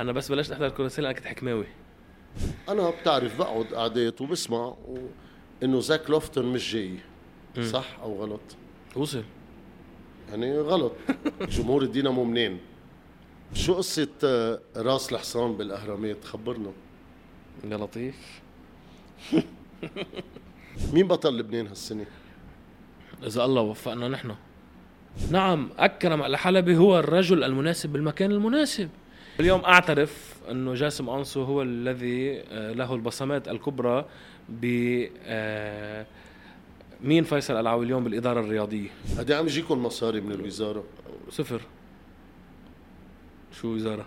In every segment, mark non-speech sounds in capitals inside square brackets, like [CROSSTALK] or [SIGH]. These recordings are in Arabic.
أنا بس بلشت أحضر سلة أنا كنت حكماوي. أنا بتعرف بقعد قعدات وبسمع و... إنه زاك لوفتن مش جاي. صح أو غلط؟ وصل. يعني غلط. [LAUGHS] جمهور الدينامو منين. شو قصة آه، راس الحصان بالأهرامات؟ خبرنا. يا لطيف. [LAUGHS] مين بطل لبنان هالسنة؟ إذا الله وفقنا نحن. نعم أكرم الحلبي هو الرجل المناسب بالمكان المناسب. اليوم أعترف إنه جاسم انصو هو الذي آه، له البصمات الكبرى ب آه، مين فيصل العوي اليوم بالإدارة الرياضية؟ قد عم يجيكم مصاري من الوزارة. صفر. شو وزارة؟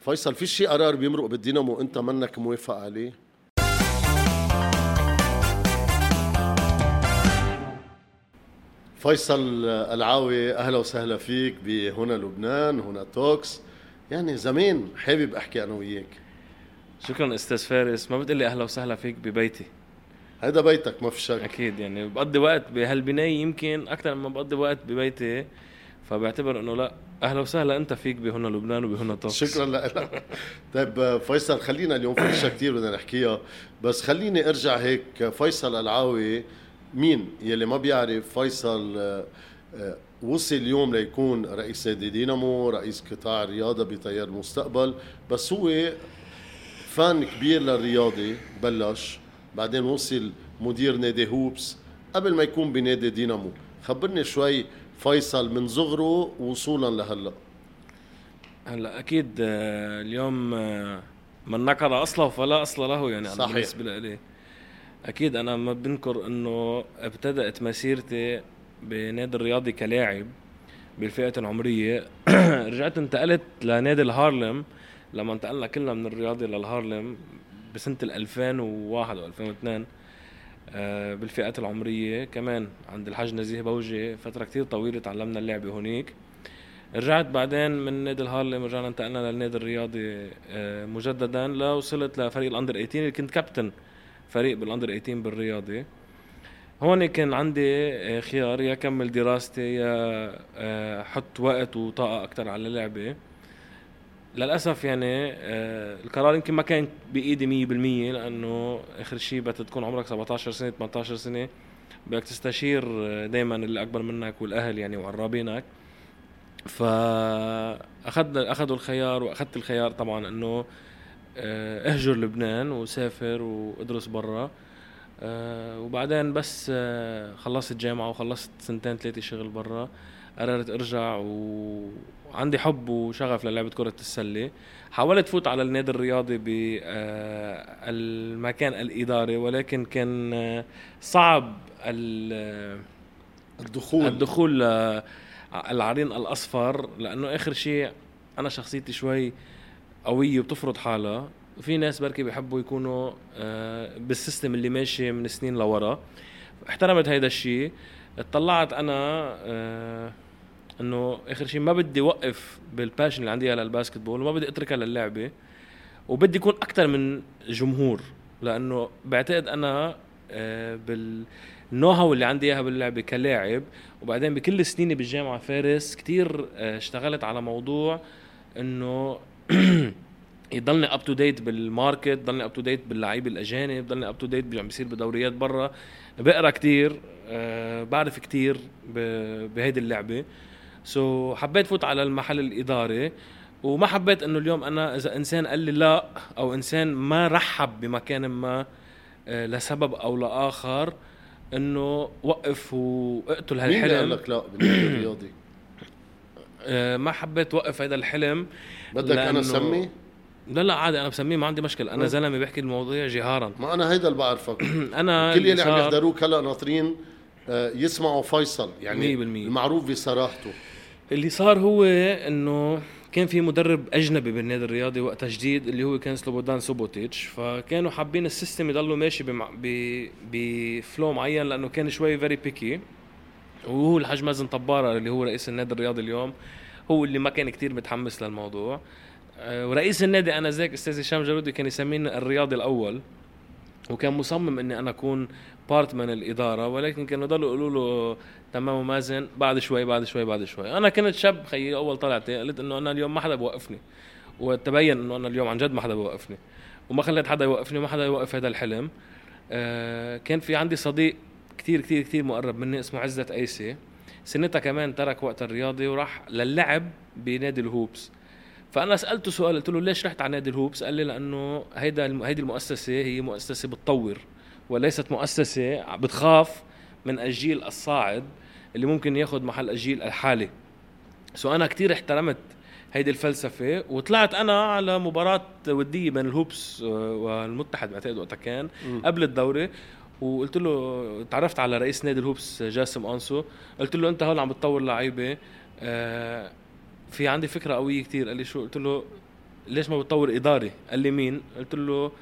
فيصل في شي قرار بيمرق بالدينامو أنت منك موافق عليه؟ فيصل قلعاوي أهلا وسهلا فيك بهنا لبنان هنا Talks. يعني زمان حابب أحكي أنا وياك. شكرا أستاذ فارس. ما بتقلي أهلا وسهلا فيك ببيتي. هيدا بيتك ما في شك. أكيد يعني بقضي وقت بهالبناية يمكن أكثر مما بقضي وقت ببيتي. فبعتبر إنه لا أهلا وسهلا أنت فيك بهنا لبنان وبهنا Talks شكرا لك. طيب فيصل خلينا اليوم في أشياء كثير بدنا نحكيها. بس خليني أرجع هيك. فيصل قلعاوي مين يلي ما بيعرف فيصل؟ آه، آه، وصل اليوم ليكون رئيس نادي دينامو رئيس قطاع الرياضة بتيار المستقبل بس هو فان كبير للرياضة بلش بعدين وصل مدير نادي هوبس قبل ما يكون بنادي دينامو. خبرني شوي فيصل من صغره وصولا لهلا. هلا أكيد آه، اليوم آه، من نكر أصله فلا أصل له يعني صحيح. بالنسبة لي. أكيد أنا ما بنكر إنه ابتدأت مسيرتي بنادي الرياضي كلاعب بالفئة العمرية. [CLEARS THROAT] رجعت انتقلت لنادي الهارلم. لما انتقلنا كلنا من الرياضي للهارلم بسنة ال 2001 و 2002 آه، بالفئات العمرية. كمان عند الحاج نزيه بوجي فترة كتير طويلة تعلمنا اللعبه هونيك. رجعت بعدين من نادي الهارلم رجعنا انتقلنا للنادي الرياضي آه، مجددا. لوصلت لفريق الأندر 18 اللي كنت كابتن فريق بالأندر 18 بالرياضي. هون كان عندي آه، خيار يا كمل دراستي يا آه، حط وقت وطاقة أكثر على اللعبة. للأسف يعني آه، القرار يمكن ما كان بإيدي 100% لأنه آخر شيء بدك تكون عمرك 17 سنة 18 سنة. بدك تستشير دائما اللي أكبر منك والأهل يعني وقرابينك. فأخذنا أخذوا الخيار وأخذت الخيار طبعا إنه اهجر لبنان وسافر وادرس برا. آه، وبعدين بس آه، خلصت جامعه وخلصت سنتين ثلاثة شغل برا. قررت أرجع وعندي حب وشغف للعبة كرة السلة. حاولت فوت على النادي الرياضي بالمكان الإداري ولكن كان آه، صعب ال- الدخول. الدخول العرين الأصفر لأنه آخر شيء أنا شخصيتي شوي قوية وبتفرض حالها. في ناس بركي بيحبوا يكونوا آه، بال system اللي ماشي من سنين لورا. احترمت هيدا الشيء اطلعت أنا آه، إنه آخر شيء ما بدي اوقف بال passion اللي عندي على ال basketball وما بدي أتركها للعبة وبدي يكون أكثر من جمهور. لأنه بعتقد أنا آه، بال know-how اللي عندي إياها باللعبة كلاعب وبعدين بكل سنيني بالجامعة فارس كتير اشتغلت على موضوع إنه [CLEARS THROAT] يضلني up to date بال market ضلني up to date باللعيبه الأجانب ضلني up to date باللي عم بيصير بدوريات برا. بقرا كتير آه، بعرف كتير بهيدي اللعبة. so, so, حبيت فوت على المحل الإداري وما حبيت إنه اليوم أنا إذا إنسان قال لي لا أو إنسان ما رحب بمكان ما آه، لسبب أو لآخر إنه وقف وأقتل مين اللي قال هالحلم لك لا بالنادي الرياضي؟ آه، ما حبيت وقف هذا الحلم بدك أنا لأنه- سمي؟ لا لا عادي أنا بسميه ما عندي مشكلة. أنا أه. زلمة بحكي المواضيع جهارا. ما أنا هيدا اللي بعرفك. [CLEARS THROAT] أنا كل اللي عم يحضروك هلا ناطرين آه، يسمعوا فيصل. يعني 100%. المعروف بصراحته. اللي صار هو إنه كان في مدرب أجنبي بالنادي الرياضي وقتها جديد اللي هو كان سلوبودان سوبوتيتش. فكانوا حابين ال system يضلوا ماشي. ب flow معين لأنه كان شوي very picky وهو الحاج مازن طبارة اللي هو رئيس النادي الرياضي اليوم هو اللي ما كان كتير متحمس للموضوع. ورئيس النادي أنا ذاك أستاذ هشام جرودي كان يسميني الرياضي الأول وكان مصمم إني أنا أكون part من الإدارة ولكن كانوا يضلوا يقولوا له تمام مازن بعد شوي بعد شوي بعد شوي. أنا كنت شاب خيي أول طلعتي قلت إنه أنا اليوم ما حدا بوقفني وتبين إنه أنا اليوم عن جد ما حدا بيوقفني وما خليت حدا يوقفني وما حدا يوقف هذا الحلم. آه كان في عندي صديق كتير كتير كتير مقرب مني اسمه عزت أيسي سنتها كمان ترك وقت الرياضي وراح للعب بنادي الهوبس. فأنا سألته سؤال قلت له ليش رحت على نادي الهوبس؟ قال لي لأنه هيدا هيدي المؤسسة هي مؤسسة بتطور وليست مؤسسة بتخاف من الجيل الصاعد اللي ممكن ياخذ محل الجيل الحالي. so أنا كتير احترمت هيدي الفلسفة وطلعت أنا على مباراة ودية بين الهوبس والمتحد بعتقد وقتها كان قبل الدوري. وقلت له تعرفت على رئيس نادي الهوبس جاسم قانصو قلت له أنت هون عم بتطور لعيبة آه في عندي فكرة قوية كتير. قال لي شو؟ قلت له ليش ما بتطور إداري؟ قال لي مين؟ قلت له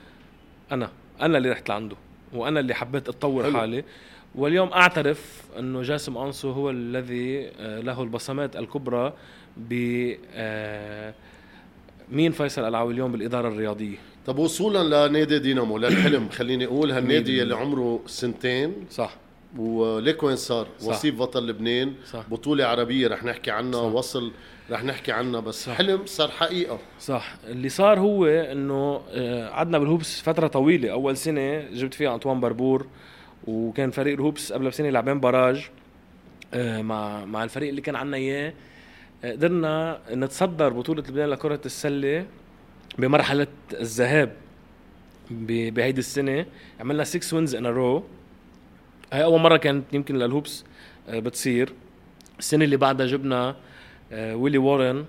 أنا. أنا اللي رحت لعنده وأنا اللي حبيت أتطور حلو. حالي. واليوم أعترف إنه جاسم انسو هو الذي آه، له البصمات الكبرى ب آه، مين فيصل العوي اليوم بالإدارة الرياضية؟ طب وصولا لنادي دينامو للحلم. خليني أقول هالنادي اللي عمره سنتين صح. وليك وين صار صح. وصيف بطل لبنان صح. بطولة عربية رح نحكي عنها صح. وصل رح نحكي عنها بس صح. حلم صار حقيقة صح اللي صار هو إنه آه، قعدنا بالهوبس فترة طويلة أول سنة جبت فيها أنطوان بربور وكان فريق الهوبس قبل بسنة لعبين barrage آه، مع مع الفريق اللي كان عنا إياه آه، قدرنا نتصدر بطولة لبنان لكرة السلة بمرحلة الذهاب بهيدي السنة عملنا 6 wins in row هاي أول مرة كانت يمكن للهوبس آه، بتصير. السنة اللي بعدها جبنا آه، ويلي وارن.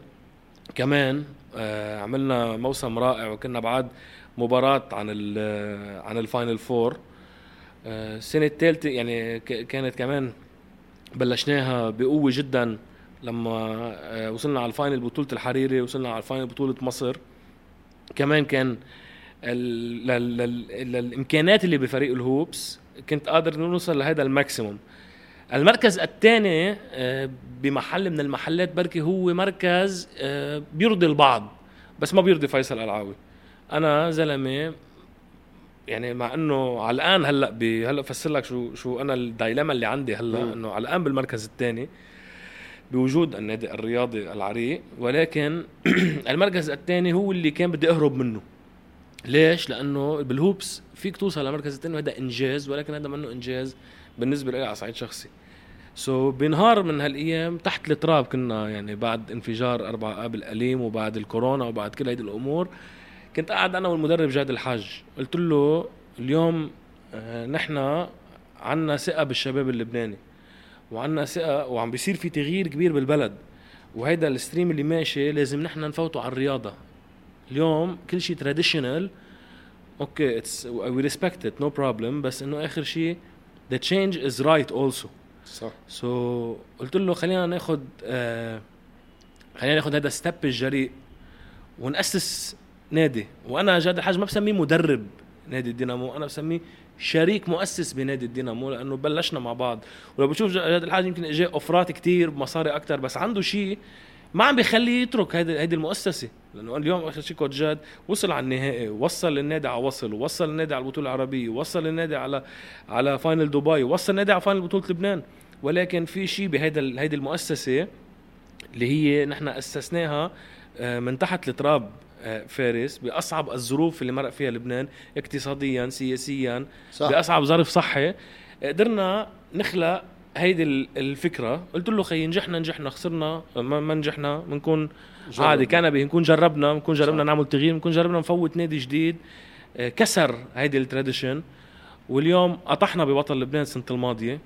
كمان آه، عملنا موسم رائع وكنا بعد مباراة عن عن ال final four. السنة الثالثة يعني كانت كمان بلشناها بقوة جدا لما وصلنا على ال final بطولة الحريري وصلنا على ال final بطولة مصر. كمان كان الإمكانيات اللي بفريق الهوبس كنت قادر نوصل لهذا ال maximum. المركز الثاني آه، بمحل من المحلات بركي هو مركز آه، بيرضي البعض بس ما بيرضي فيصل قلعاوي. أنا زلمة يعني مع إنه على الآن هلأ هلأ بفسر لك شو شو أنا ال dilemma اللي عندي هلأ إنه على الآن بالمركز الثاني بوجود النادي الرياضي العريق ولكن [CLEARS THROAT] المركز الثاني هو اللي كان بدي أهرب منه. ليش؟ لأنه بالهوبس فيك توصل لمركز الثاني وهذا إنجاز ولكن هذا منه إنجاز بالنسبة لي على صعيد شخصي. so, بنهار من هالأيام تحت التراب كنا يعني بعد انفجار أربع آب الأليم وبعد الكورونا وبعد كل هيدي الأمور. كنت قاعد أنا والمدرب جاد الحاج. قلت له اليوم آه، نحن عنا ثقة بالشباب اللبناني وعنا ثقة وعم بيصير في تغيير كبير بالبلد وهيدا ال stream اللي ماشي لازم نحن نفوته على الرياضة. اليوم كل شيء traditional okay it's we respect it no problem بس إنه آخر شيء the change is right also صح. so, قلت له خلينا ناخذ آه خلينا ناخذ هذا step الجريء ونأسس نادي. وأنا جاد الحاج ما بسميه مدرب نادي الدينامو أنا بسميه شريك مؤسس بنادي الدينامو لأنه بلشنا مع بعض. ولو بشوف جاد الحاج يمكن اجى offer ات كتير بمصاري أكثر بس عنده شيء ما عم بيخليه يترك هيدي هيدي المؤسسة. لأنه اليوم آخر شيء coach جاد وصل على النهائي وصل النادي على وصل ووصل النادي على البطولة العربية وصل النادي على على final دبي وصل النادي على final بطولة لبنان ولكن في شيء بهيدا هيدي المؤسسة اللي هي نحن أسسناها آه، من تحت التراب آه، فارس بأصعب الظروف اللي مرق فيها لبنان اقتصاديا سياسيا صح. بأصعب ظرف صحي قدرنا نخلق هيدي الفكرة. قلت له خي نجحنا نجحنا خسرنا ما نجحنا بنكون عادي كان بنكون جربنا بنكون جربنا نعمل تغيير بنكون جربنا نفوت نادي جديد. آه، كسر هيدي التراديشن واليوم قطحنا ببطل لبنان السنة الماضية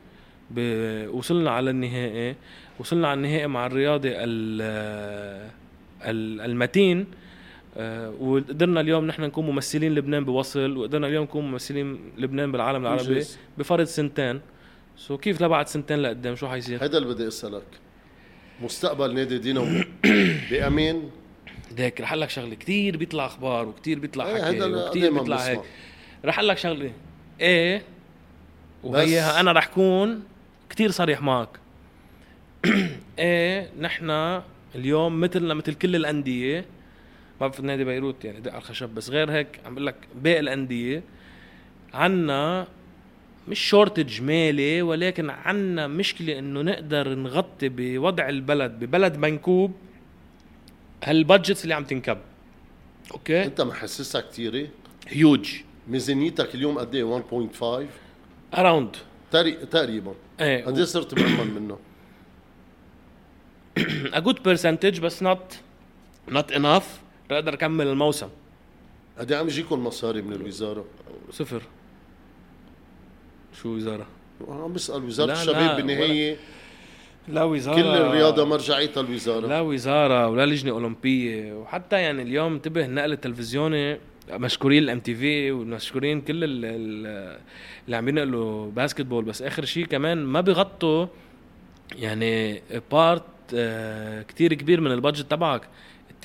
وصلنا على النهائي وصلنا على النهائي مع الرياضي المتين. آه، وقدرنا اليوم نحن نكون ممثلين لبنان بوصل وقدرنا اليوم نكون ممثلين لبنان بالعالم العربي بفرض سنتين. سو كيف لبعد سنتين لقدام؟ شو حيصير؟ هذا اللي بدي أسألك. مستقبل نادي دينامو. [COUGHS] بأمين. ليك رح أقول لك شغلة. كثير بيطلع أخبار وكثير بيطلع إيه، حكي وكثير بيطلع هيك. رح أقول لك شغلة. إيه وهي أنا رح كون كثير صريح معك. [COUGHS] إيه نحن اليوم مثلنا مثل كل الأندية ما بعرف نادي بيروت يعني دق على الخشب بس غير هيك عم بقول لك باقي الأندية عنا مش شورتج مالي ولكن عنا مشكلة إنه نقدر نغطي بوضع البلد ببلد منكوب هالبادجتس اللي عم تنكب. Okay؟ أنت محسسها كثيره هيوج ميزانيتك اليوم قد إيه؟ 1.5 around تقري- تقريبا. إيه. قد إيه صرت مأمن منه؟ [CLEARS THROAT] A good percentage بس not not enough. تقدر أكمل الموسم. قد إيه عم يجيكم مصاري من الوزارة؟ صفر. شو وزارة؟ عم بسأل وزارة لا، الشباب لا، بالنهاية لا وزاره كل الرياضة مرجعيتها الوزارة. لا وزارة ولا لجنة أولمبية وحتى يعني اليوم انتبه النقل التلفزيوني مشكورين ال MTV ومشكورين كل ال- ال- اللي عم ينقلوا basketball بس آخر شيء كمان ما بغطوا يعني part كتير كبير من ال budget تبعك.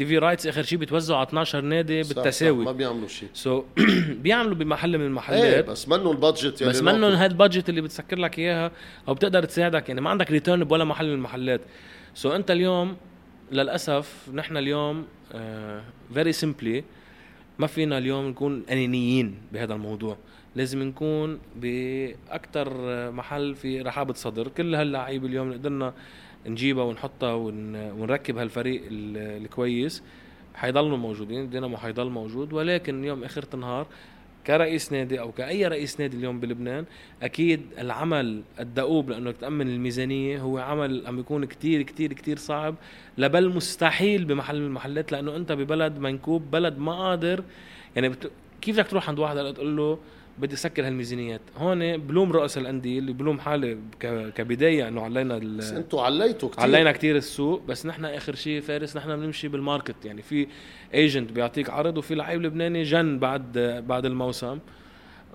ال TV rights آخر شيء بتوزعوا على 12 نادي بالتساوي. ما بيعملوا شيء so [CLEARS THROAT] بيعملوا بمحل من إيه المحلات بس منه ال budget يعني بس منهم هاد ال budget اللي بتسكر لك إياها أو بتقدر تساعدك. يعني ما عندك return بولا محل من المحلات. so أنت اليوم للأسف نحن اليوم very simply ما فينا اليوم نكون أنانيين بهذا الموضوع. لازم نكون بأكثر من محل في رحابة صدر. كل هاللعيبة اليوم قدرنا نجيبها ونحطها ون... ونركب هالفريق ال- الكويس. حيضلوا موجودين دينامو حيضل موجود ولكن اليوم آخر النهار كرئيس نادي أو كأي رئيس نادي اليوم بلبنان أكيد العمل الدؤوب لأنه تأمن الميزانية هو عمل عم يكون كتير كتير كتير صعب لبل مستحيل بمحل من المحلات لأنه أنت ببلد منكوب بلد ما قادر. يعني بت... كيف بدك تروح عند واحد تقول له بدي سكر هالميزانيات. هون بلوم رؤساء الأندية اللي بلوم حالي. كبداية إنه علينا ال... بس أنتوا عليتوا كثير علينا كتير السوق بس نحن آخر شيء فارس نحن بنمشي بالماركت يعني في agent بيعطيك عرض وفي لعيب لبناني جن بعد بعد الموسم.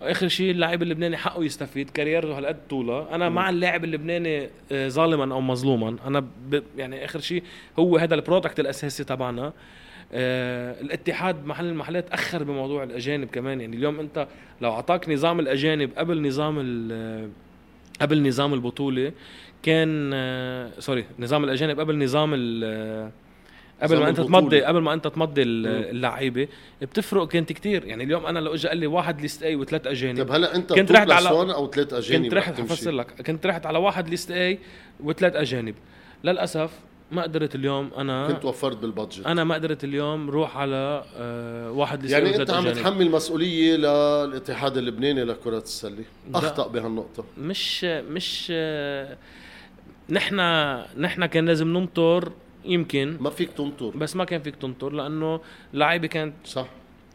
آخر شيء اللاعب اللبناني حقه يستفيد career ته هالقد طولها أنا مع اللاعب اللبناني آه، ظالما أو مظلوما. أنا ب... يعني آخر شيء هو هذا ال product الأساسي تبعنا. آه الاتحاد محل المحلات أخر بموضوع الأجانب كمان يعني اليوم أنت لو أعطاك نظام الأجانب قبل نظام ال- قبل نظام البطولة كان آه sorry نظام الأجانب قبل نظام ال- قبل ما أنت. تمضي قبل ما أنت تمضي. اللعيبة بتفرق كانت كتير يعني اليوم أنا لو اجى قال لي واحد ليست اي وثلاث أجانب طيب هلا أنت كنت رحت على- أو ثلاث أجانب كنت رح رحت لك كنت رحت على واحد ليست اي وثلاث أجانب للأسف ما قدرت اليوم أنا كنت وفرت بالبادجت. أنا ما قدرت اليوم روح على آه واحد ليست يعني أنت عم. تحمل مسؤولية للاتحاد اللبناني لكرة السلة. أخطأ بهالنقطة. مش مش آه، نحن نحن كان لازم ننطر يمكن. ما فيك تنطر بس ما كان فيك تنطر لأنه لعيبة كانت صح.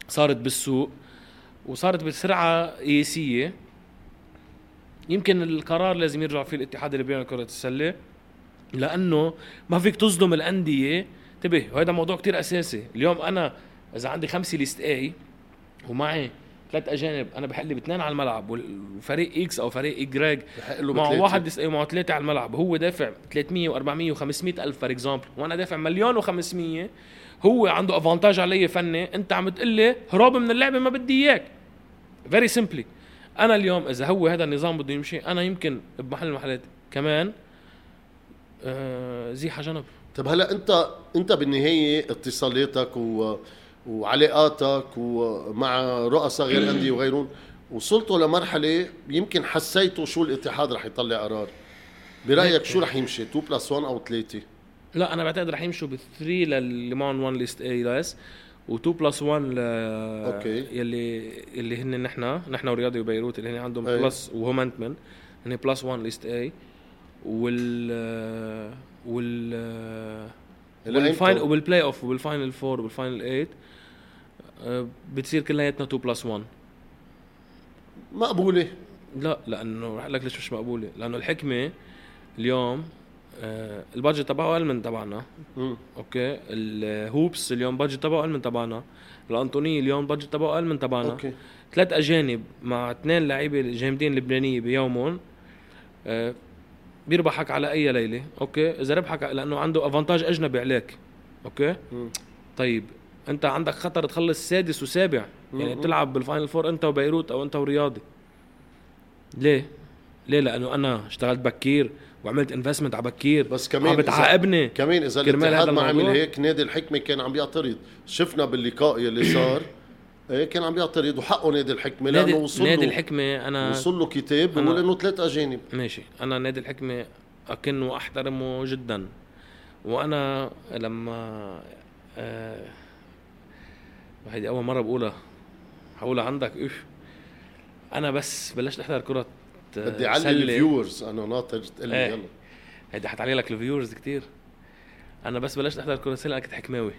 صارت بالسوق وصارت بسرعة قياسية. يمكن القرار لازم يرجع فيه الاتحاد اللبناني لكرة السلة. لأنه ما فيك تظلم الأندية. انتبه وهذا موضوع كتير أساسي. اليوم أنا إذا عندي خمسة list A ومعي ثلاث أجانب أنا بحق لي باثنين على الملعب والفريق X أو فريق Y معه. واحد list A ومعه ثلاثة على الملعب. هو دافع 300 و400 و500 ألف for example وأنا دافع مليون و500 هو عنده avantage علي فني. أنت عم تقول لي هرب من اللعبة ما بدي إياك. very simply أنا اليوم إذا هو هذا النظام بده يمشي أنا يمكن بمحل المحلات كمان آه زيحه جنب طيب هلا انت انت بالنهاية اتصالاتك و... وعلاقاتك ومع رؤساء غير أندية وغيرهم وصلتوا لمرحلة يمكن حسيتوا شو الاتحاد رح يطلع قرار. برأيك شو رح يمشي؟ 2 بلس 1 أو 3 لا أنا بعتقد رح يمشوا ب 3 لليمان 1 ليست اي لاس و2 بلس 1 ل أوكي. يلي يلي هن نحن نحن ورياضي وبيروت اللي هن عندهم أي. بلس وهومنتمن هن بلس 1 ليست اي وال وال والفاين؟ وبالبلاي اوف وبالفاينل 4 وبالفاينل 8 آه، بتصير كلياتنا 2 plus 1 مقبولة؟ لا لأنه رح لك ليش مش مقبولة؟ لأنه الحكمة اليوم آه، ال budget تبعه أقل من تبعنا. okay؟ الهوبس اليوم budget تبعه أقل من تبعنا. الأنطوني اليوم budget تبعه أقل من تبعنا. okay. ثلاث أجانب مع اثنين لعيبة جامدين لبنانية بيومهم آه، بيربحك على أي ليلة okay؟ إذا ربحك لأنه عنده avantage أجنبي عليك okay. طيب أنت عندك خطر تخلص سادس وسابع يعني. بتلعب بال final four أنت وبيروت أو أنت ورياضي. ليه؟ ليه؟ لأنه أنا اشتغلت بكير وعملت investment على بكير بس كمان عم بتعاقبني. كمان إذا الاتحاد ما عمل؟ هيك نادي الحكمة كان عم بيعترض شفنا باللقاء يلي صار. [LAUGHS] كان عم بيعترض وحقه نادي الحكمة نادي, لأنه وصل نادي الحكمة أنا وصل له كتاب بيقول انه ثلاث أجانب. ماشي. أنا نادي الحكمة أكن وأحترمه جدا. وأنا لما آه وهيدي أول مرة بقولها حقولها عندك اف أنا بس بلشت أحضر كرة بدي أعلي ال viewers أنا ناطر تقول لي إيه. يلا. هيدي حتعلي لك ال viewers كتير. أنا بس بلشت أحضر كرة سلة كنت حكماوي.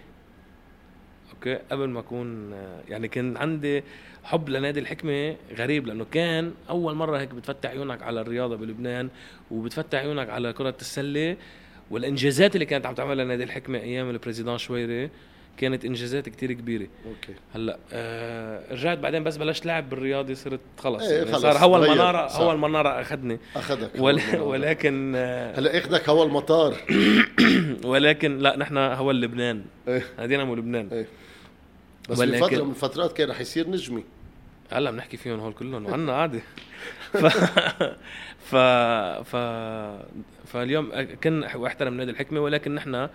okay؟ قبل ما أكون يعني كان عندي حب لنادي الحكمة غريب لأنه كان أول مرة هيك بتفتح عيونك على الرياضة بلبنان وبتفتح عيونك على كرة السلة والإنجازات اللي كانت عم تعملها نادي الحكمة أيام البريزيدان شويري. كانت إنجازات كتير كبيرة. أوكي. هلأ آه رجعت بعدين بس بلشت لعب بالرياضي صرت خلص, إيه يعني خلص، صار تغير، المناره صح. هوا المناره أخذني. أخذك ول... ولكن آه هلأ اخذك هوا المطار. [COUGHS] ولكن لا نحن هوا لبنان. إيه. دينامو لبنان. إيه. بس ولكن- بفتره من الفترات كان رح يصير نجمي. هلا بنحكي فيهم هول كلهم وعنا عادي [LAUGHS] ف... ف... ف... فاليوم كنا واحترم نادي الحكمة ولكن نحن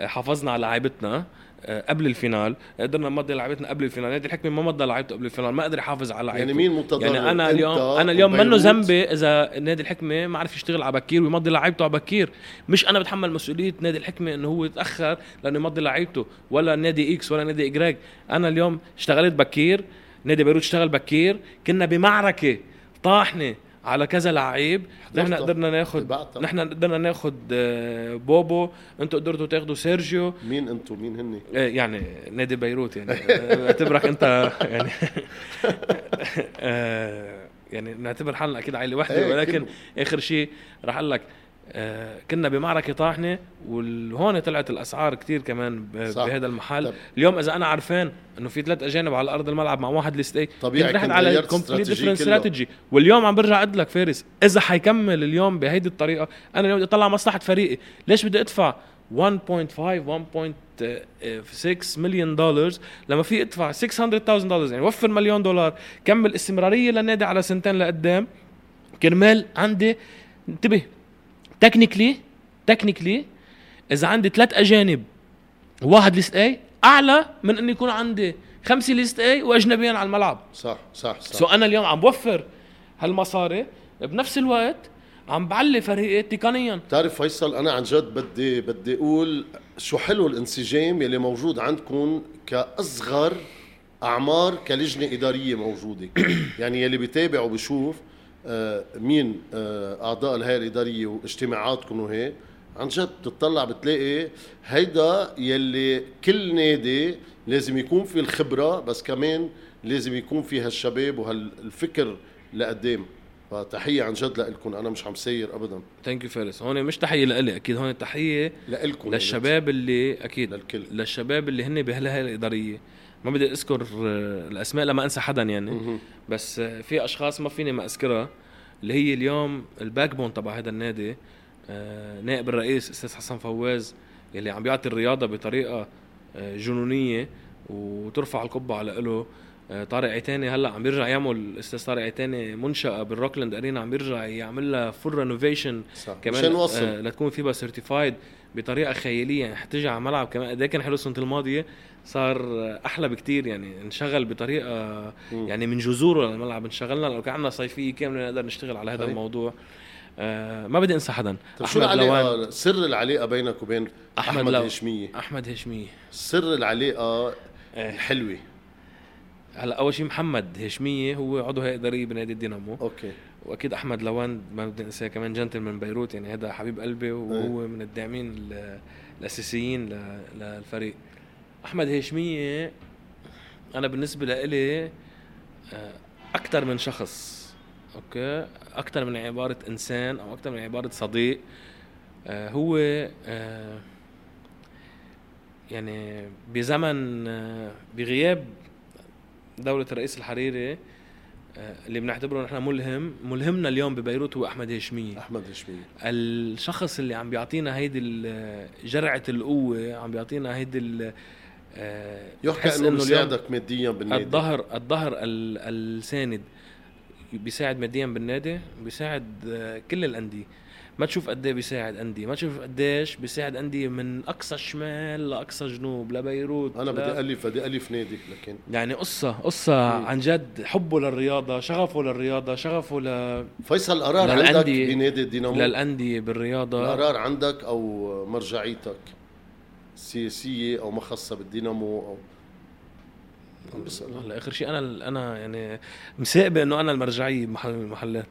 حافظنا على لعيبتنا آه، قبل ال finale. قدرنا نمضي لعيبتنا قبل ال finale. نادي الحكمة ما مضى لعيبته قبل ال finale ما قدر يحافظ على لعيبته. يعني مين متضرر يعني أنا اليوم أنا اليوم منه؟ ذنبي إذا نادي الحكمة ما عرف يشتغل على بكير ويمضي لعيبته على بكير. مش أنا بتحمل مسؤولية نادي الحكمة إنه هو يتأخر لأنه يمضي لعيبته ولا نادي X ولا نادي اجراج أنا اليوم اشتغلت بكير نادي بيروت اشتغل بكير كنا بمعركة طاحنة على كذا لعيب. نحن. قدرنا ناخذ بعتها. نحن قدرنا ناخذ آه، بوبو. أنتوا قدرتوا تاخذوا سيرجيو. مين أنتم مين هني؟ إيه يعني نادي بيروت يعني. آه، [LAUGHS] اعتبرك انت يعني. [LAUGHS] آه، يعني نعتبر حالنا أكيد عائلة وحده إيه، ولكن. آخر شيء رح أقول لك آه، كنا بمعركة طاحنة وهون طلعت الأسعار كتير كمان. بهذا المحل طب. اليوم إذا أنا عارفان إنه في ثلاث أجانب على أرض الملعب مع واحد list طبيعي رحت على complete different. strategy واليوم عم برجع أقول لك فارس إذا حيكمل اليوم بهيدي الطريقة أنا اليوم بدي أطلع مصلحة فريقي ليش بدي أدفع 1.5 1.6 مليون دولار لما في أدفع 600,000 دولار يعني وفر مليون دولار كمل استمرارية للنادي على سنتين لقدام كرمال عندي انتبه technically technically إذا عندي ثلاث أجانب وواحد list A أعلى من إنه يكون عندي خمسة list A واجنبيين على الملعب. صح صح صح. so أنا اليوم عم بوفر هالمصاري بنفس الوقت عم بعلي فريقي تقنيا. بتعرف فيصل أنا عن جد بدي بدي أقول شو حلو الانسجام يلي موجود عندكم كأصغر أعمار كلجنة إدارية موجودة. [CLEARS THROAT] يعني يلي بيتابع وبشوف مين آه، أعضاء الهيئة الإدارية واجتماعاتكم وهيك عن جد بتطلع بتلاقي هيدا يلي كل نادي لازم يكون في الخبرة بس كمان لازم يكون في هالشباب وهالفكر لقدام. فتحية عن جد لكم أنا مش عم ساير ابدا. thank you فارس هون مش تحية لإلي أكيد هون تحية لكم للشباب اللي أكيد للكل. للشباب اللي هن بهالهيئة الإدارية. ما بدي أذكر آه، الأسماء لما أنسى حدا يعني. بس آه، في أشخاص ما فيني ما أذكرها اللي هي اليوم ال backbone تبع هذا النادي آه، نائب الرئيس أستاذ حسن فواز اللي عم بيعطي الرياضة بطريقة جنونية وترفع القبعة له طارق عيتاني هلأ عم بيرجع يعمل الاستاذ طارق عيتاني منشأة بالروكلاند أرينا عم بيرجع يعمل لها full renovation كمان آه لتكون فيها certified بطريقة خيالية يعني حتيجي على الملعب كمان. إيه كان حلو السنة الماضية. صار آه، أحلى بكتير يعني انشغل بطريقة مم. يعني من جذوره للملعب. انشغلنا لو كان عندنا صيفيه كامله نقدر نشتغل على هذا. الموضوع. آه ما بدي انسى حدا. طيب شو العلاقة؟ سر العلاقة بينك وبين أحمد أحمد لو- هشميه أحمد هشميه سر العلاقة. الحلوه هلا أول شيء محمد هشميه هو عضو هيئة إدارية بنادي الدينامو. okay. وأكيد أحمد لوان ما بدي انساه كمان جنتل من بيروت يعني هذا حبيب قلبي وهو من الداعمين ال- الأساسيين للفريق. أحمد هشميه أنا بالنسبة لإلي أكثر من شخص أوكي؟ أكثر من عبارة إنسان أو أكثر من عبارة صديق. آه، هو آه، يعني بزمن آه، بغياب دولة الرئيس الحريري آه، اللي بنعتبره نحن ملهم ملهمنا اليوم ببيروت هو أحمد هشميه أحمد هشميه الشخص اللي عم بيعطينا هيدي ال- جرعة القوة عم بيعطينا هيدي آه، يحكى إنه اليوم بيساعدك ماديا بالنادي. الظهر الظهر ال- الساند بيساعد ماديا بالنادي بيساعد آه، كل الأندية. ما تشوف قد إيه بيساعد أندية ما تشوف قديش بيساعد أندية من أقصى الشمال لأقصى جنوب لبيروت أنا بدي ألف بدي ألف نادي لكن. يعني قصة قصة مم. عن جد حبه للرياضة شغفه للرياضة شغفه ل... فيصل قرار عندك بنادي الدينامو للأندية بالرياضة. القرار عندك أو مرجعيتك سياسية أو ما خاصة بالدينامو أو؟ عم بسال هلا آخر شيء أنا أنا يعني مساقبه إنه أنا المرجعية بمحل المحلات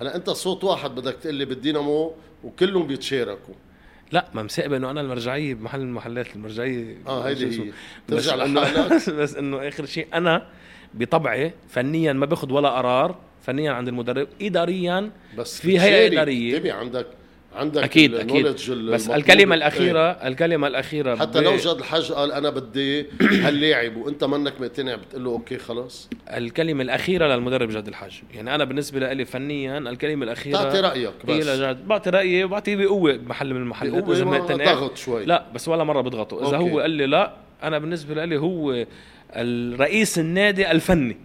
هلا انت صوت واحد بدك تقول لي بالدينامو وكلهم بيتشاركوا لا ما مساقبه انه أنا المرجعية بمحل المحلات المرجعية آه هيدي هي. ترجع لحالك [LAUGHS] بس إنه آخر شيء أنا بطبعي فنيا ما باخذ ولا قرار فنيا عند المدرب اداريا بس في هيئة بتشارك. إدارية. انتبه عندك عندك أكيد أكيد. بس. الكلمة. الأخيرة الكلمة الأخيرة حتى لو جاد الحاج قال أنا بدي [COUGHS] هاللاعب وأنت منك مقتنع بتقول له okay خلاص. الكلمة الأخيرة للمدرب جاد الحاج. يعني أنا بالنسبة لي فنيا الكلمة الأخيرة تعطي رأيك هي بس لجاد بعطي رأيي وبعطيه بقوة بمحل من المحلات إذا ما ضغط شوي. لا بس ولا مرة بضغطه. إذا okay. هو قال لي لا أنا بالنسبة لي هو الرئيس النادي الفني.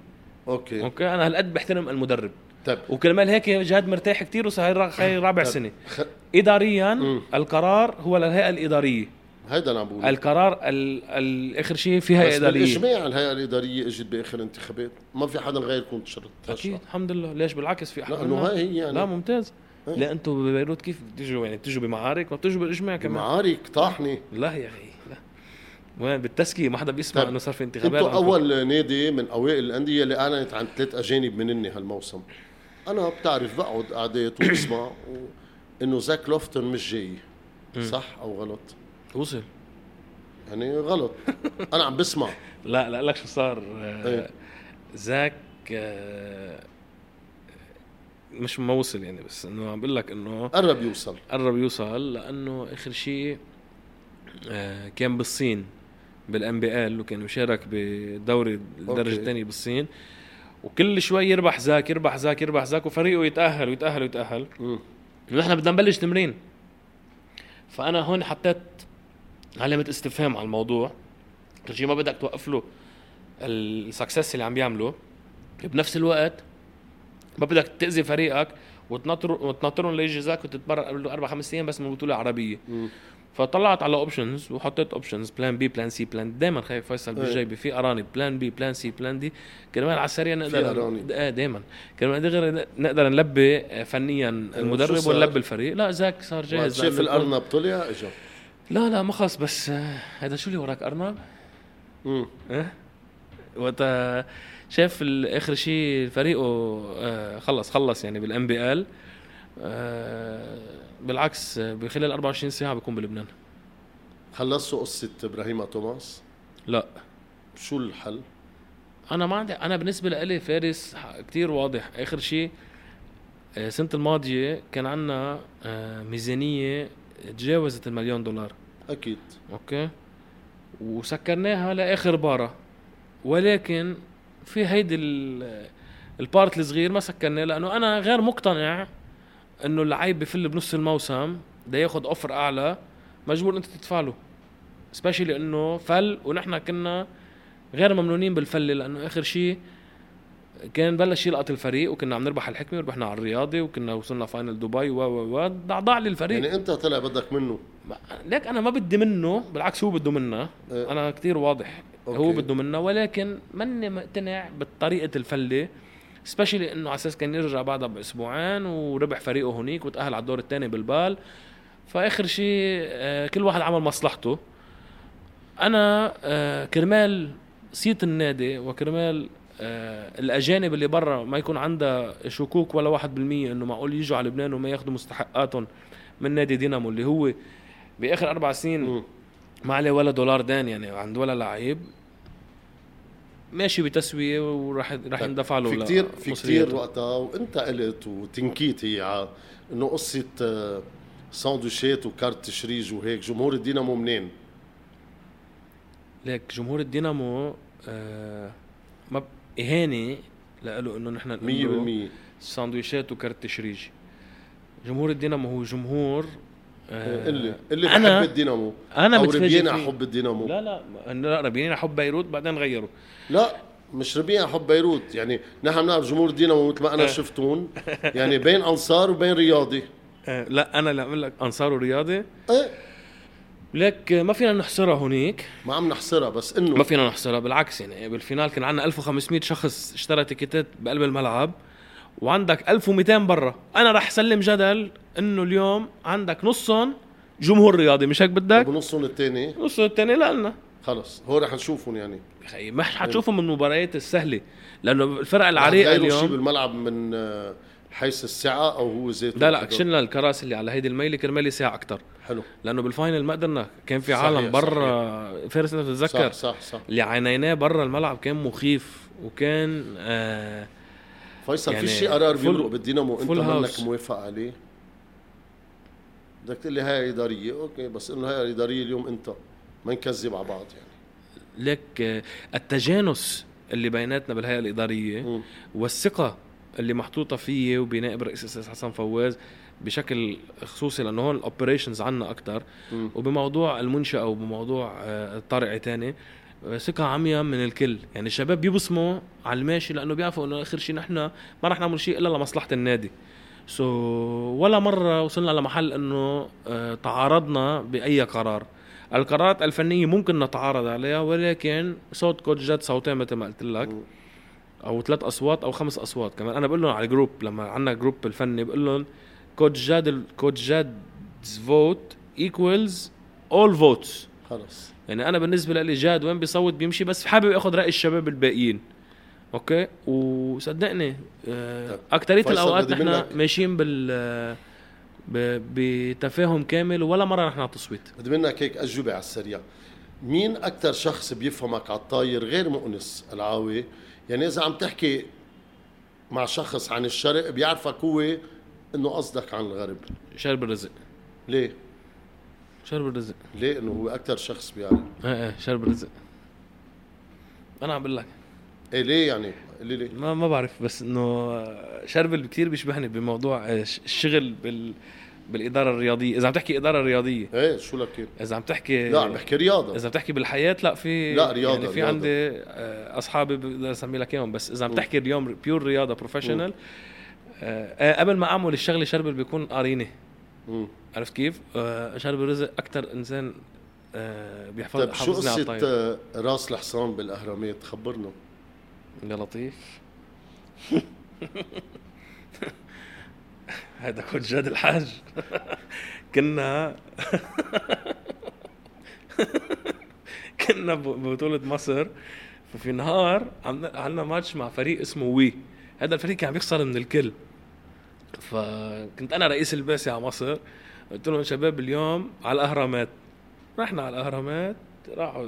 okay. okay؟ أنا هالقد بحترم المدرب. طيب. وكرمال هيك جهاد مرتاح كتير وصار هاي رابع طيب. سنة. خ... اداريا مم. القرار هو للهيئة الإدارية. هيدا اللي عم بقول القرار ال- ال- اخر شيء في هيئة بس إدارية. بالإجماع الهيئة الإدارية إجت بآخر انتخابات. ما في حدا غيركم تشرط أكيد الحمد لله. ليش بالعكس في أحد لا إنه. هاي هي يعني. لا ممتاز. لا أنتم ببيروت كيف بتجوا يعني بتجوا بمعارك ما بتجوا بالإجماع كمان. معارك طاحنة. لا يا أخي لا. وين؟ بالتسكيه ما حدا بيسمع طيب. إنه صار في انتخابات. عندكم. أول نادي من أوائل الأندية اللي أعلنت عن ثلاث أجانب منني هالموسم. أنا بتعرف بقعد قعدات وبسمع و... انه زاك لوفتون مش جاي. صح أو غلط؟ وصل. يعني غلط. أنا عم بسمع. لا لا لك شو صار. إيه. زاك آه، مش ما وصل يعني بس إنه عم بقول لك إنه قرب يوصل. قرب يوصل لأنه آخر شيء آه، كان بالصين بال NBL وكان مشارك بدوري الدرجة. الثانية بالصين. وكل شوي يربح زاك يربح زاك يربح زاك وفريقه يتأهل ويتأهل ويتأهل. ونحن بدنا نبلش تمرين. فأنا هون حطيت علامة استفهام على الموضوع. كل شيء ما بدك توقف له ال success اللي عم بيعمله. بنفس الوقت ما بدك تأذي فريقك وتنطر وتنطرهم ليجي زاك وتتبرر قبل له أربع خمس أيام بس من بطولة عربية. فطلعت على options وحطيت options plan B plan C plan دائما خايف فيصل إيه. بالجيبه في ارانب plan B plan C plan D كرمال على السريع نقدر. آه دائما كرمال نقدر نقدر نلبي آه، فنيا المدرب صار؟ ونلبي الفريق لا زاك صار جاهز شاف الأرنب طلع إجا لا لا ما خلص بس آه، هذا شو اللي وراك أرنب؟ مم. إيه وقت آه، شاف آخر شيء فريقه آه، خلص خلص يعني plan B ال بالعكس آه، بخلال 24 ساعة بيكون بلبنان. خلصوا قصة إبراهيم توماس لا. شو الحل؟ أنا ما عندي أنا بالنسبة لي فارس كتير واضح. آخر شيء آه، السنة الماضية كان عندنا آه، ميزانية تجاوزت المليون دولار. أكيد. أوكي؟ وسكرناها لآخر بارة. ولكن في هيدي ال- ال part الصغير ما سكرناه لأنه أنا غير مقتنع إنه اللعيب بفل بنص الموسم بده ياخذ offer أعلى مجبور إنت تدفع له. specially انه فل ونحن كنا غير ممنونين بالفله لأنه آخر شيء كان بلش يلقط الفريق وكنا عم نربح الحكمة وربحنا على الرياضي وكنا وصلنا final دبي و و و ضعضع لي الفريق. يعني انت طلع بدك منه؟ ليك أنا ما بدي منه بالعكس هو بده منا. إيه. أنا كتير واضح okay. هو بده منا ولكن ماني مقتنع بطريقة الفله سبيشلي إنه على أساس كان يرجع بعدها بأسبوعين وربح فريقه هونيك وتأهل على الدور الثاني بالبال. فآخر شيء آه، كل واحد عمل مصلحته. أنا آه، كرمال صيت النادي وكرمال آه، الأجانب اللي برا ما يكون عندها شكوك ولا واحد بالمية إنه معقول يجوا على لبنان وما ياخذوا مستحقاتهم من نادي دينامو اللي هو بآخر أربع سنين. ما عليه ولا دولار دين يعني عند ولا لعيب. ماشي بتسوية وراح راح طيب، يندفع له في كتير في. كتير وقتها وانت قلت وتنكيت هي إنه قصة آه، ساندويشات وكارت تشريج وهيك جمهور الدينامو منين؟ ليك جمهور الدينامو آه ما إهانة لإله إنه نحن نقول 100% ساندويشات وكرت تشريج جمهور الدينامو هو جمهور اللي اللي أنا- بحب الدينامو. أنا أو ربينا. حب الدينامو. لا, لا لا ربينا حب بيروت بعدين غيروا لا مش ربينا حب بيروت. يعني نحن بنعرف جمهور الدينامو مثل ما أنا إيه. شفتون [LAUGHS] يعني بين أنصار وبين رياضي. آه لا أنا اللي أقول لك أنصار ورياضي. إيه. لك ما فينا نحصرها هونيك. ما عم نحصرها بس انه ما فينا نحصرها بالعكس يعني. بال final كان عندنا 1500 شخص اشترى تيكيتات بقلب الملعب وعندك 1200 برا. أنا رح سلم جدل إنه اليوم عندك نصهم جمهور رياضي مش هيك بدك؟ ونصهم الثاني نص الثاني لنا. خلص هو رح نشوفهم يعني. خي ما حتشوفهم من المباريات السهلة لأنه الفرق العريقه اليوم شيء بالملعب من آه، حيث السعة أو هو زيت لا لا شلنا الكراسي اللي على هيدي الميله كرمال ساعه أكثر حلو. لأنه بالفاينل ما قدرنا كان في عالم برا. فارس انت بتتذكر. صح صح صح. اللي عينيناه برا الملعب كان مخيف وكان آه فيصل يعني في شيء قرار بيمرق بالدينامو؟ أنت منك. موافق عليه؟ بدك تقول لي هاي اداريه okay بس انه هاي اداريه اليوم أنت. ما نكذب على بعض يعني. لك آه التجانس اللي بيناتنا بالهيئة الإدارية مم. والثقة اللي محطوطة فيي وبنائب الرئيس الاستاذ حسن فواز بشكل خصوصي لأنه هون ال operations عنا أكثر. وبموضوع المنشأة وبموضوع آه، تاني آه، ثقة عمياء من الكل. يعني الشباب بيبصموا على الماشي لأنه بيعرفوا إنه آخر شيء نحن ما رح نعمل شيء إلا لمصلحة النادي. so ولا مرة وصلنا لمحل إنه آه، تعارضنا بأي قرار. القرارات الفنية ممكن نتعارض عليها ولكن صوت coach جاد صوتين مثل ما قلت لك. أو ثلاث أصوات أو خمس أصوات كمان. أنا بقول لهم على ال group لما عندنا group الفني بقول لهم coach جاد coach جاد vote equals all votes خلص. يعني أنا بالنسبة لي جاد وين بيصوت بيمشي بس حابب آخذ رأي الشباب الباقيين. okay؟ وصدقني آه،. أكترية الأوقات منك- ماشيين بال بتفاهم كامل ولا مرة نحن نعطي تصويت بدي منك هيك أجوبة على السريع. مين أكثر شخص بيفهمك على الطاير غير مؤنس العاوي؟ يعني إذا عم تحكي مع شخص عن الشرق بيعرفك هو إنه قصدك عن الغرب. شربل رزق. ليه؟ شربل رزق. ليه؟ إنه هو أكثر شخص بيعرف. إيه إيه شربل رزق. أنا عم بقول لك. إيه ليه يعني ليه ليه ما ما بعرف بس إنه شربل كثير بيشبهني بموضوع الشغل بال بالإدارة الرياضية إذا عم تحكي إدارة رياضية إيه شو لك؟ إذا عم تحكي لا عم بحكي رياضة إذا بتحكي بالحياة لا في لا، رياضة، يعني في رياضة. عندي آه، أصحابي بقدر اسمي لك إياهم بس إذا عم. تحكي اليوم pure رياضة professional آه قبل ما أعمل الشغله شربل بيكون قاريني. عرفت كيف؟ آه شربل رزق أكثر إنسان آه بيحفظ طيب شو قصة آه، راس الحصان بالاهرامات خبرنا يا لطيف. [LAUGHS] هذا كنت جاد الحاج. كنا [LAUGHS] كنا ببطولة مصر. ففي نهار عم- عملنا ماتش مع فريق اسمه وي. هذا الفريق كان عم يخسر من الكل. فكنت أنا رئيس البعثة على مصر. قلت لهم شباب اليوم على الأهرامات. رحنا على الأهرامات راحوا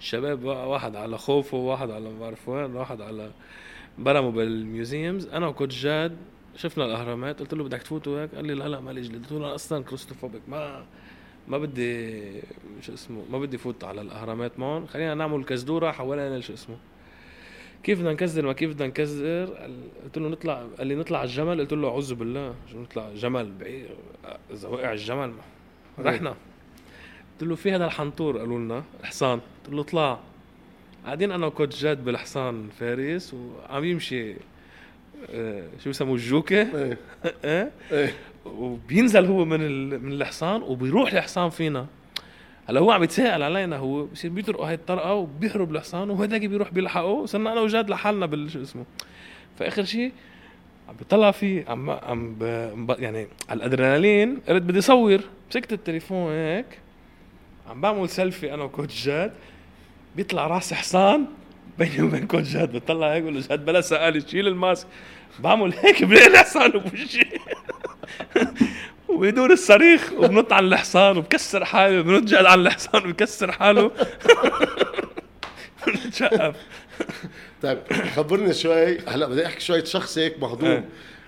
الشباب واحد على خوفو واحد على ما بعرف وين واحد على برموا بال museums أنا و coach جاد شفنا الأهرامات قلت له بدك تفوتوا هيك؟ قال لي لا لا ماليش قلت له أنا أصلا claustrophobic ما ما بدي شو اسمه ما بدي فوت على الأهرامات معهم. خلينا نعمل كزدورة حوالين شو اسمه. كيف بدنا نكزر ما كيف بدنا نكزر؟ قلت له نطلع قال لي نطلع على الجمل. قلت له أعوذ بالله شو نطلع؟ جمل بعيد اذا وقع الجمل. رحنا. قلت له في هذا الحنطور؟ قالوا لنا الحصان قلت له اطلع. قاعدين أنا وكوتش جاد بالحصان فارس وعم يمشي آه، شو بسموه الجوكه إيه. [LAUGHS] إيه. إيه. وبينزل هو من. من الحصان وبيروح الحصان فينا. هلا هو عم يتساءل علينا هو بصير بيطرقوا هاي الطرقة وبيهرب الحصان وهداك بيروح بيلحقه. وصرنا أنا وجاد لحالنا بال شو اسمه. فآخر شيء عم بيطلع فيه عم عم ب... يعني على الأدرينالين قلت بدي صور. مسكت التليفون هيك عم بعمل سيلفي أنا و coach جاد. بيطلع راس حصان بيني وبين coach جاد بطلع هيك بقول له جاد بلا سأل شيل ال mask. بعمل هيك [LAUGHS] بلاقي الحصان بوشي وبيدور الصريخ وبنط على الحصان وبكسر حاله بنط جاد على الحصان وبكسر حاله. [LAUGHS] بنتشقف. طيب خبرني شوي. هلا بدي أحكي شوية شخص هيك مهضوم. إيه.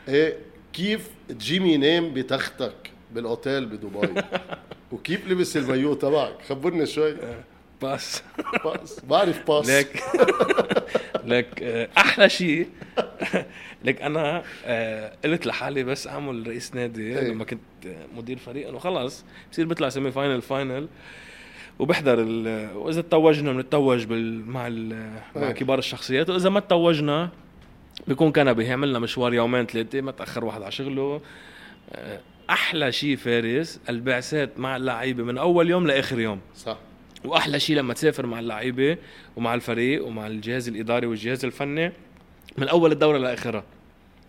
إيه كيف جيمي نام بتختك؟ بالاوتيل بدبي. [LAUGHS] وكيف لبس المايو تبعك؟ خبرني شوي. بس باس بعرف باس لك [LAUGHS] لك آه، أحلى شيء. [LAUGHS] لك أنا آه، قلت لحالي بس أعمل رئيس نادي إيه. لما كنت آه، مدير فريق. إنه خلص بصير بيطلع semi final final وبحضر ال- وإذا تتوجنا بنتوج بال مع ال- مع إيه. كبار الشخصيات. وإذا ما تتوجنا بيكون كنبه عملنا مشوار يومين ثلاثة ما تأخر واحد على شغله. آه، أحلى شيء فارس البعثات مع اللعيبة من أول يوم لآخر يوم. صح. وأحلى شيء لما تسافر مع اللعيبة ومع الفريق ومع الجهاز الإداري والجهاز الفني من أول الدورة لآخرها.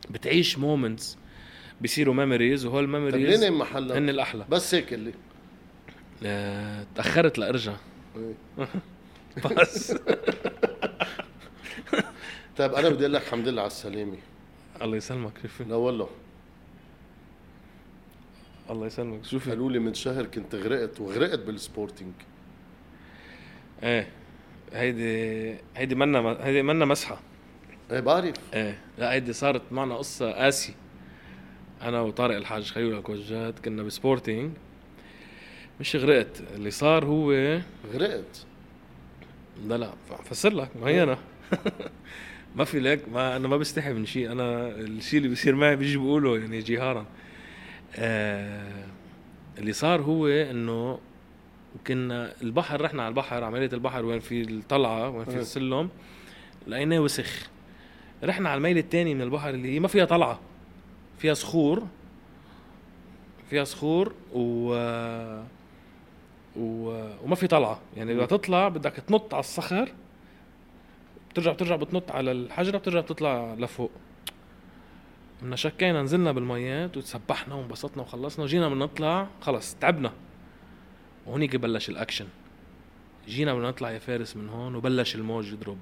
بتعيش moments بيصيروا memories وهول ال memories نام محلك هن الأحلى. بس هيك اللي. آه، تأخرت لأرجع. إيه. [LAUGHS] بس. [LAUGHS] طيب أنا بدي أقول لك الحمد لله على السلامة. الله يسلمك لا والله. الله يسلمك. شوفي. قالوا لي من شهر كنت غرقت وغرقت بالسبورتينج. إيه هيدي هيدي منا هيدي منا مسحة. إيه بعرف. إيه لا هيدي صارت معنا قصة قاسي أنا وطارق الحاج خيو لل coach جاد كنا بسبورتينج. مش غرقت اللي صار هو غرقت. لا لا فسر لك ما هي أنا [LAUGHS] ما في لك ما أنا ما بستحي من شيء أنا الشيء اللي بيصير معي بيجي بقوله يعني جهارا. آه اللي صار هو إنه كنا البحر رحنا على البحر عملية البحر وين في الطلعة وين في. السلم لقيناه وسخ. رحنا على الميله الثانية من البحر اللي هي ما فيها طلعة فيها صخور فيها صخور و و... وما في طلعة. يعني اذا تطلع بدك تنط على الصخر بترجع بترجع بتنط على الحجرة بترجع بتطلع لفوق. بدنا شكينا نزلنا بالميات وتسبحنا وانبسطنا وخلصنا وجينا بنطلع خلص تعبنا. وهونيك بلش الأكشن. جينا بدنا نطلع يا فارس من هون وبلش الموج يضرب.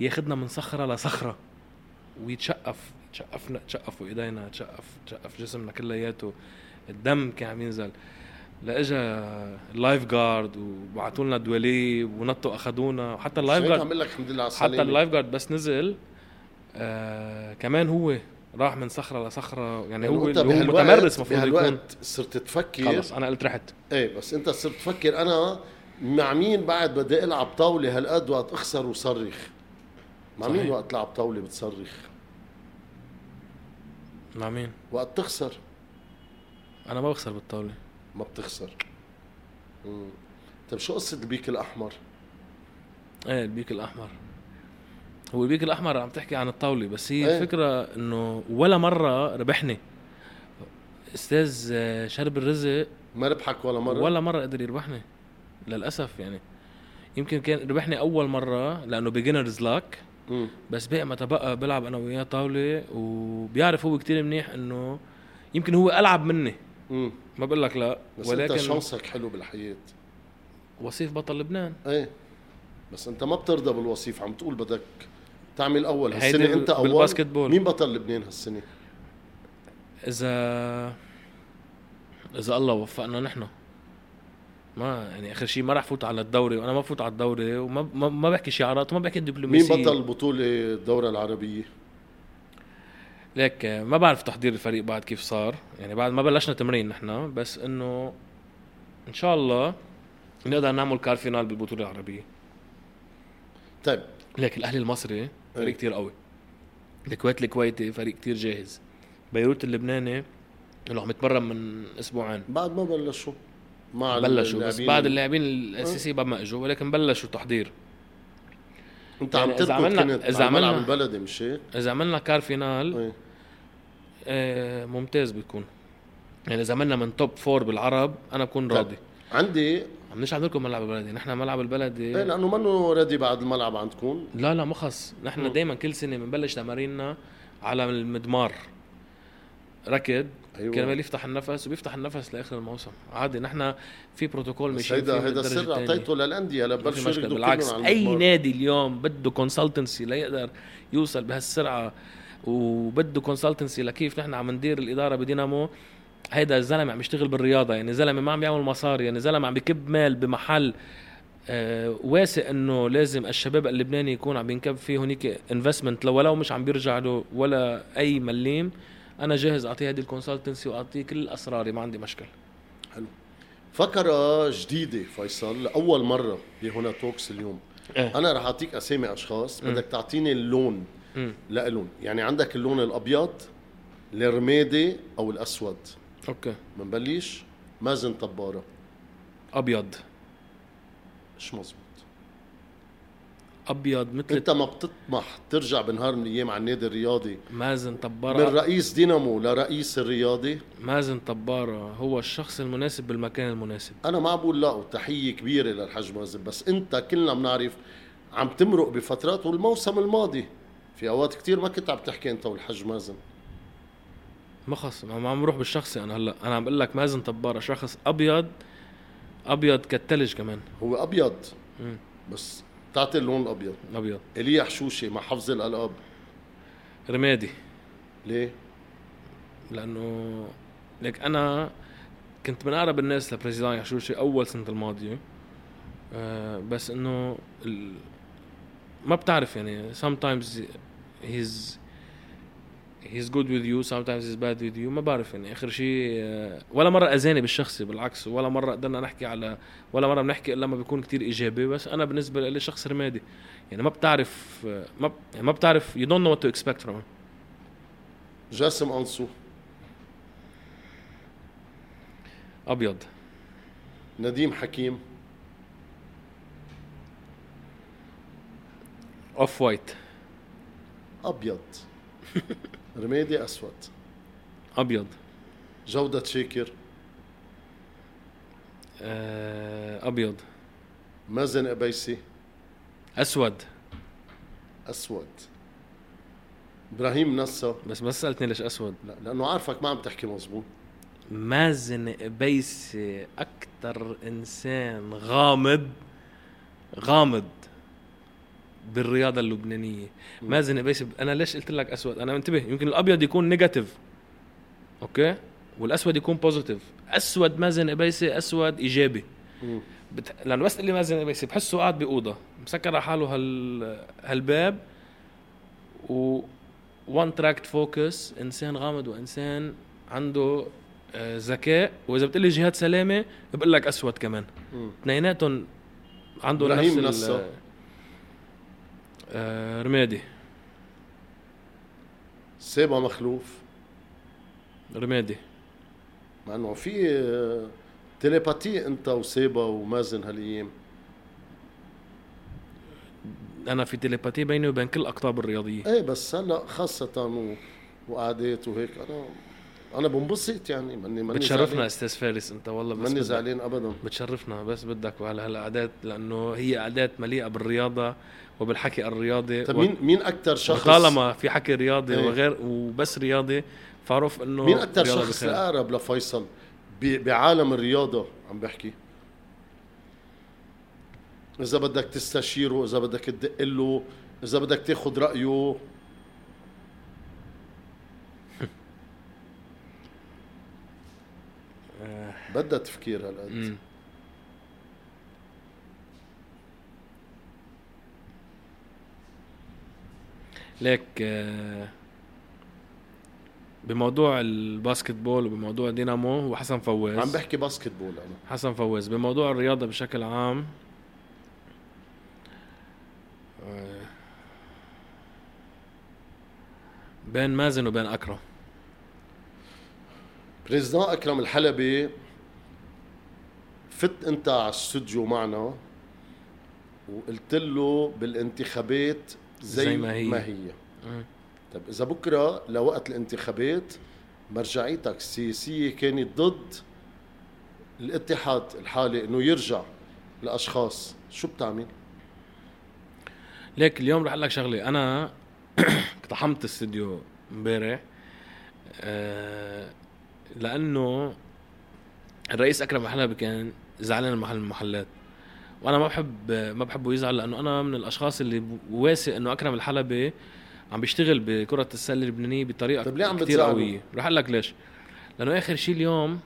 ياخدنا من صخرة لصخرة. ويتشقف تشقفنا تشقفوا إيدينا تشقف تشقف جسمنا كلياته. الدم كان عم ينزل. لإجا ال life guard وبعثوا لنا دواليب ونطوا اخذونا وحتى ال life عم guard لك الحمد لله على حتى ال life guard بس نزل. آه كمان هو راح من صخرة لصخرة يعني هو وأنت اللي هو متمرس المفروض يكون. صرت تفكر. خلص أنا قلت رحت. إيه بس أنت صرت تفكر. أنا مع مين بعد بدي ألعب طاولة هالقد وقت أخسر وصرخ. مع مين صحيح. وقت تلعب طاولة بتصرخ. مع مين؟ وقت تخسر. أنا ما بخسر بالطاولة. ما بتخسر. مم. طيب شو قصة البيك الأحمر؟ إيه البيك الأحمر. هو البيك الأحمر عم تحكي عن الطاولة بس هي إيه. الفكرة إنه ولا مرة ربحني. أستاذ آه، شرب الرزق ما ربحك ولا مرة؟ ولا مرة قدر يربحني للأسف يعني. يمكن كان ربحني أول مرة لأنه beginner's luck. بس باقي متى بقى بلعب أنا وياه طاولة وبيعرف هو كتير منيح إنه يمكن هو ألعب مني. مم. ما بقول لك لا بس ولكن انت chance ك حلو بالحياة. وصيف بطل لبنان. إيه. بس أنت ما بترضى بالوصيف عم تقول بدك تعمل أول هالسنة أنت أول؟ بالباسكت بول. مين بطل لبنان هالسنة؟ اذا إذا الله وفقنا نحن. ما يعني آخر شيء ما رح فوت على الدوري وأنا ما بفوت على الدوري وما ما, ما بحكي شعارات وما بحكي مين دبلوماسية. بطل بطولة الدوره العربية؟ ليك ما بعرف تحضير الفريق بعد كيف صار. يعني بعد ما بلشنا تمرين نحن بس إنه إن شاء الله نقدر نعمل quart finale بالبطولة العربية. طيب. ليك الأهلي المصري فريق إيه. كتير قوي الكويت الكويتي فريق كتير جاهز بيروت اللبناني اللي عم يتمرن من أسبوعين بعد ما بلشوا مع بلشوا بس. بعد اللاعبين الاساسيين بعد ما إجوا ولكن بلشوا تحضير انت يعني عم تركض عملنا- كنت الملعب عملنا- البلدي مش هيك؟ إذا عملنا quart finale إيه. آه ممتاز بيكون يعني إذا عملنا من top four بالعرب أنا بكون. راضي عندي عم نشعل لكم ملعب البلدي نحن ملعب البلدي إيه لأنه منه ready بعد الملعب عندكم. لا لا مخص مم. نحن دائما كل سنة بنبلش تماريننا على المدمار. ركض أيوه. كرمال يفتح النفس وبيفتح النفس لآخر الموسم. عادي نحن في بروتوكول ماشيين هيدا هيدا السر. أعطيته للأندية ما لبلشوا يركضوا بالعكس أي. نادي اليوم بده consultancy ليقدر يوصل بهالسرعة وبده consultancy لكيف نحن عم ندير الإدارة بدينامو. هيدا الزلمة عم يشتغل بالرياضة يعني زلمه ما عم يعمل مصاري يعني زلمه عم بيكب مال بمحل آه واثق إنه لازم الشباب اللبناني يكون عم ينكب فيه هنيك investment لو ولو مش عم بيرجع له ولا أي مليم أنا جاهز أعطيه هذه ال consultancy وأعطيه كل أسراري ما عندي مشكله فكرة جديدة فيصل لأول مرة بهنا Talks اليوم إيه. أنا رح أعطيك أسامي أشخاص. بدك تعطيني اللون. لإلهم يعني عندك اللون الأبيض الرمادي أو الأسود أوكي. منبلش مازن طبارة. أبيض. مش مزبوط أبيض مثل أنت ما بتطمح ترجع بنهار من الأيام على النادي الرياضي. مازن من طبارة رئيس دينامو لرئيس الرياضي. مازن طبارة هو الشخص المناسب بالمكان المناسب. أنا ما بقول لا وتحية كبيرة للحاج مازن بس أنت كلنا بنعرف عم تمرق بفترات والموسم الماضي. في أوقات كتير ما كنت عم تحكي أنت والحاج مازن. ما خص ما عم بروح بالشخصي أنا هلأ. أنا عم بقول لك مازن طبارة شخص أبيض أبيض كالثلج كمان. هو أبيض مم. بس بتعطي اللون الأبيض. أبيض. ايليا حشوشي مع حفظ الألقاب. رمادي. ليه؟ لأنه لك أنا كنت من أقرب الناس لبريزيدان يحشوشي أول سنة الماضية. آه بس إنه ال... ما بتعرف يعني sometimes he's he's good with you sometimes he's bad with you ما بعرف يعني. آخر شيء آه، ولا مرة أذاني بالشخصي بالعكس ولا مرة قدرنا نحكي على ولا مرة بنحكي إلا لما بيكون كتير إيجابي. بس أنا بالنسبة لي شخص رمادي. يعني ما بتعرف آه، ما يعني ما بتعرف you don't know what to expect from him. جاسم أنصو. أبيض. نديم حكيم. off white أبيض. [LAUGHS] رمادي أسود. أبيض. جودة شاكر آه، أبيض. مازن قبيسي أسود. أسود. إبراهيم نصا بس ما سألتني ليش أسود. لا لأنه عارفك ما عم تحكي مزبوط مازن قبيسي أكثر إنسان غامض. غامض. بالرياضة اللبنانية. مازن قبيسي أنا ليش قلت لك أسود؟ أنا انتبه يمكن الأبيض يكون negative okay؟ والأسود يكون positive أسود مازن قبيسي أسود إيجابي. مم. بت... لأنه بس اللي مازن قبيسي بحسه قاعد بأوضة. مسكر على حاله هال هالباب. و one track focus إنسان غامض وإنسان عنده آه، ذكاء. وإذا بتقول لي جهاد سلامة بقول لك أسود كمان. اثنيناتهم عنده نفس نصا. آه، رمادي. سيبا مخلوف؟ رمادي. مع إنه في آه، télépathie أنت وسيبا ومازن هالأيام. أنا في تيليباتي بيني وبين كل الاقطاب الرياضية. إيه بس هلا خاصة و... وقعدات وهيك أنا أنا بنبسط يعني ماني ماني بتشرفنا زعلان. أستاذ فارس أنت والله بس ماني زعلان ابدا بتشرفنا بس بدك وعلى هالقعدات لأنه هي قعدات مليئة بالرياضة وبالحكي الرياضي طيب مين مين أكثر شخص طالما في حكي رياضي إيه. وغير وبس رياضي فاعرف إنه مين أكثر شخص. اقرب لفيصل ب... بعالم الرياضة عم بحكي إذا بدك تستشيره إذا بدك تدق له إذا بدك تاخذ رأيه بدها تفكير هالقد. ليك آه، بموضوع ال basketball وبموضوع دينامو هو حسن فواز. عم بحكي basketball أنا. حسن فواز. بموضوع الرياضة بشكل عام آه، بين مازن وبين أكرم. président أكرم الحلبي فت أنت على الاستوديو معنا وقلت له بالانتخابات زي, زي ما هي. ما هي. طيب إذا بكرة لوقت الانتخابات مرجعيتك السياسية كانت ضد الاتحاد الحالي إنه يرجع لأشخاص شو بتعمل؟ ليك اليوم رح أقول لك شغلة أنا [CLEARS THROAT] اقتحمت الاستديو امبارح آه، لأنه الرئيس أكرم الحلبي كان زعلان من محل المحلات. وأنا ما بحب ما بحبه يزعل لأنه أنا من الأشخاص اللي واثق إنه أكرم الحلبي عم بيشتغل بكرة السلة اللبنانية بطريقة طيب ليه عم بتزعله؟ قوية. رح أقول لك ليش. لأنه آخر شيء اليوم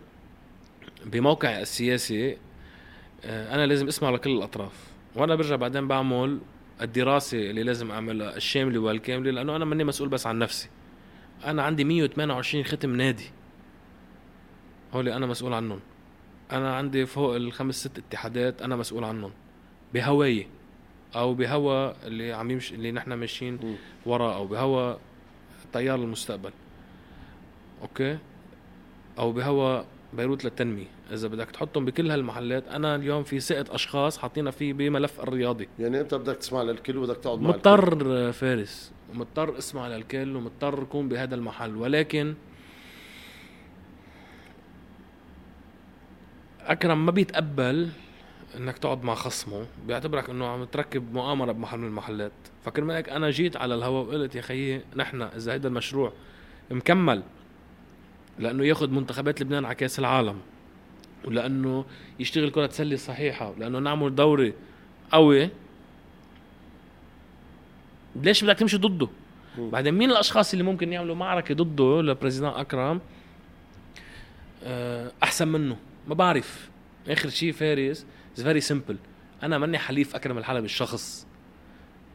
بموقعي السياسي آه، أنا لازم أسمع لكل الأطراف. وأنا برجع بعدين بعمل الدراسة اللي لازم اعملها الشاملة والكاملة لأنه أنا ماني مسؤول بس عن نفسي. أنا عندي 128 ختم نادي. هولي أنا مسؤول عنهم. أنا عندي فوق الخمس ست اتحادات أنا مسؤول عنهم. بهواي أو بهوا اللي عم يمشي اللي نحن ماشيين. وراه أو بهوا تيار المستقبل. أوكي؟ أو بهوا بيروت للتنمية. إذا بدك تحطهم بكل هالمحلات أنا اليوم في ثقه أشخاص حاطينها في بملف الرياضي. يعني انت بدك تسمع للكل وبدك تقعد مع. مضطر فارس. ومضطر اسمع للكل ومضطر أكون بهذا المحل. ولكن أكرم ما بيتقبل إنك تقعد مع خصمه بيعتبرك إنه عم تركب مؤامرة بمحل من المحلات. فكرمال هيك أنا جيت على الهواء وقلت يا خيي نحن إذا هيدا المشروع مكمل لأنه ياخذ منتخبات لبنان على كأس العالم ولأنه يشتغل كرة سله صحيحة ولأنه نعمل دوري قوي ليش بدك تمشي ضده؟ بعدين مين الأشخاص اللي ممكن يعملوا معركة ضده لبريزيدان أكرم؟ آه، أحسن منه. ما بعرف. آخر شيء فارس it's very simple أنا ماني حليف أكرم الحلبي الشخص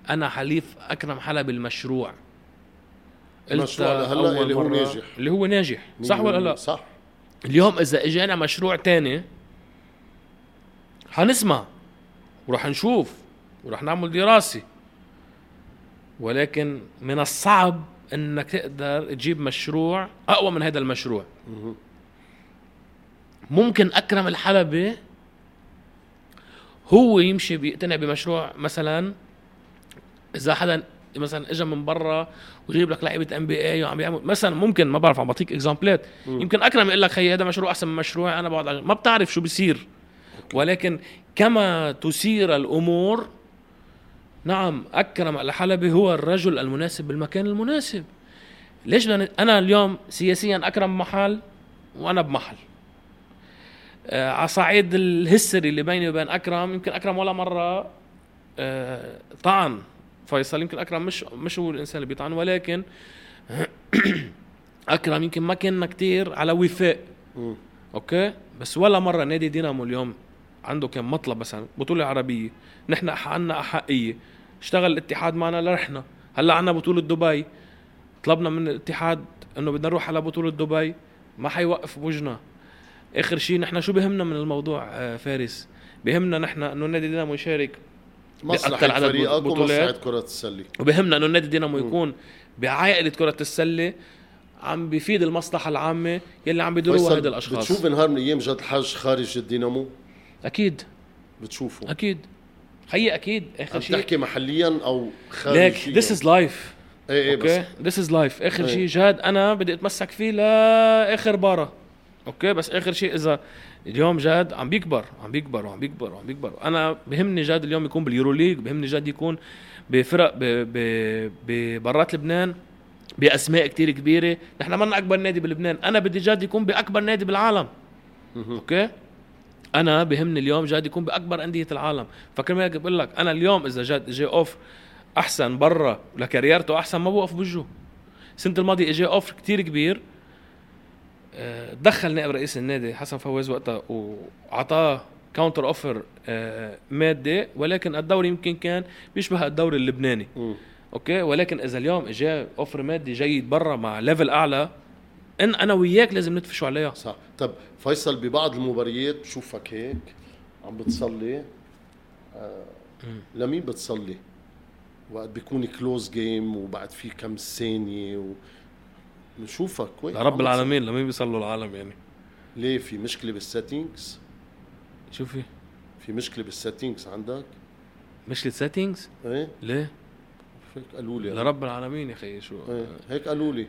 أنا حليف أكرم حلبي المشروع المشروع لهلا اللي هو ناجح. اللي هو ناجح. صح ولا لا؟ صح. اليوم إذا اجانا مشروع تاني حنسمع وراح نشوف وراح نعمل دراسة. ولكن من الصعب إنك تقدر تجيب مشروع أقوى من هذا المشروع. ممكن أكرم الحلبي هو يمشي بيقتنع بمشروع مثلا إذا حدا مثلا اجى من برا ويجيب لك لعيبة NBA وعم بيعمل مثلا ممكن ما بعرف عم بعطيك example ات يمكن أكرم يقول لك خيي هذا مشروع أحسن من مشروعي أنا بقعد ما بتعرف شو بيصير. ولكن كما تسير الأمور نعم أكرم الحلبي هو الرجل المناسب بالمكان المناسب. ليش أنا اليوم سياسيا أكرم محل وأنا بمحل. على صعيد ال history اللي بيني وبين أكرم يمكن أكرم ولا مرة آه طعن فيصل يمكن أكرم مش مش هو الإنسان اللي بيطعن ولكن [CLEARS THROAT] أكرم يمكن ما كنا كتير على وفاء. أوكي؟ بس ولا مرة نادي دينامو اليوم عنده كان مطلب مثلا بطولة عربية نحن عنا أحقية اشتغل الاتحاد معنا لرحنا. هلأ عنا بطولة دبي طلبنا من الاتحاد إنه بدنا نروح على بطولة دبي ما حيوقف بوجنا. آخر شيء نحن شو بهمنا من الموضوع آه، فارس؟ بهمنا نحن إنه نادي دينامو يشارك مصلحة عدد ومصلحة كرة السلة. وبهمنا إنه نادي دينامو يكون بعائلة كرة السلة عم بيفيد المصلحة العامة يلي عم بيديروها هيدا الأشخاص. بتشوف نهار من أيام جد حج خارج الدينامو؟ أكيد. بتشوفه. أكيد. خيي أكيد. آخر شيء بتحكي محليا أو خارجيا؟ ليك this is life إيه إيه أوكي this is life آخر شيء جاد أنا بدي أتمسك فيه لآخر بارة. okay بس آخر شيء إذا اليوم جاد عم بيكبر عم بيكبر وعم بيكبر وعم بيكبر. أنا بهمني جاد اليوم يكون بال Euroleague بهمني جاد يكون بفرق برات لبنان بأسماء كتير كبيرة. نحن ما أكبر نادي بلبنان. أنا بدي جاد يكون بأكبر نادي بالعالم. Okay? أنا بهمني اليوم جاد يكون بأكبر أندية العالم. فكرمال هيك بقول لك أنا اليوم إذا جاد اجى offer أحسن برا ل career ته أحسن ما بوقف بوجهه. السنة الماضية اجى offer كتير كبير. دخل نائب رئيس النادي حسن فواز وقتها وأعطاه counter offer مادي ولكن الدوري يمكن كان بيشبه الدوري اللبناني. م. Okay? ولكن إذا اليوم اجى offer مادي جيد برا مع level أعلى إن أنا وياك لازم ندفشوا عليها. صح. طب فيصل ببعض المباريات بشوفك هيك عم بتصلي آه لمين بتصلي؟ وقت بيكون close game وبعد في كم ثانية و... بنشوفك وين رب العالمين لمين بيصلوا العالم يعني. ليه؟ في مشكلة بال settings شو في مشكلة بالسيتنجز عندك؟ مشكلة سيتنجز إيه؟ ليه؟ هيك قالوا لي. لرب العالمين يا أخي شو إيه؟ هيك قالوا لي.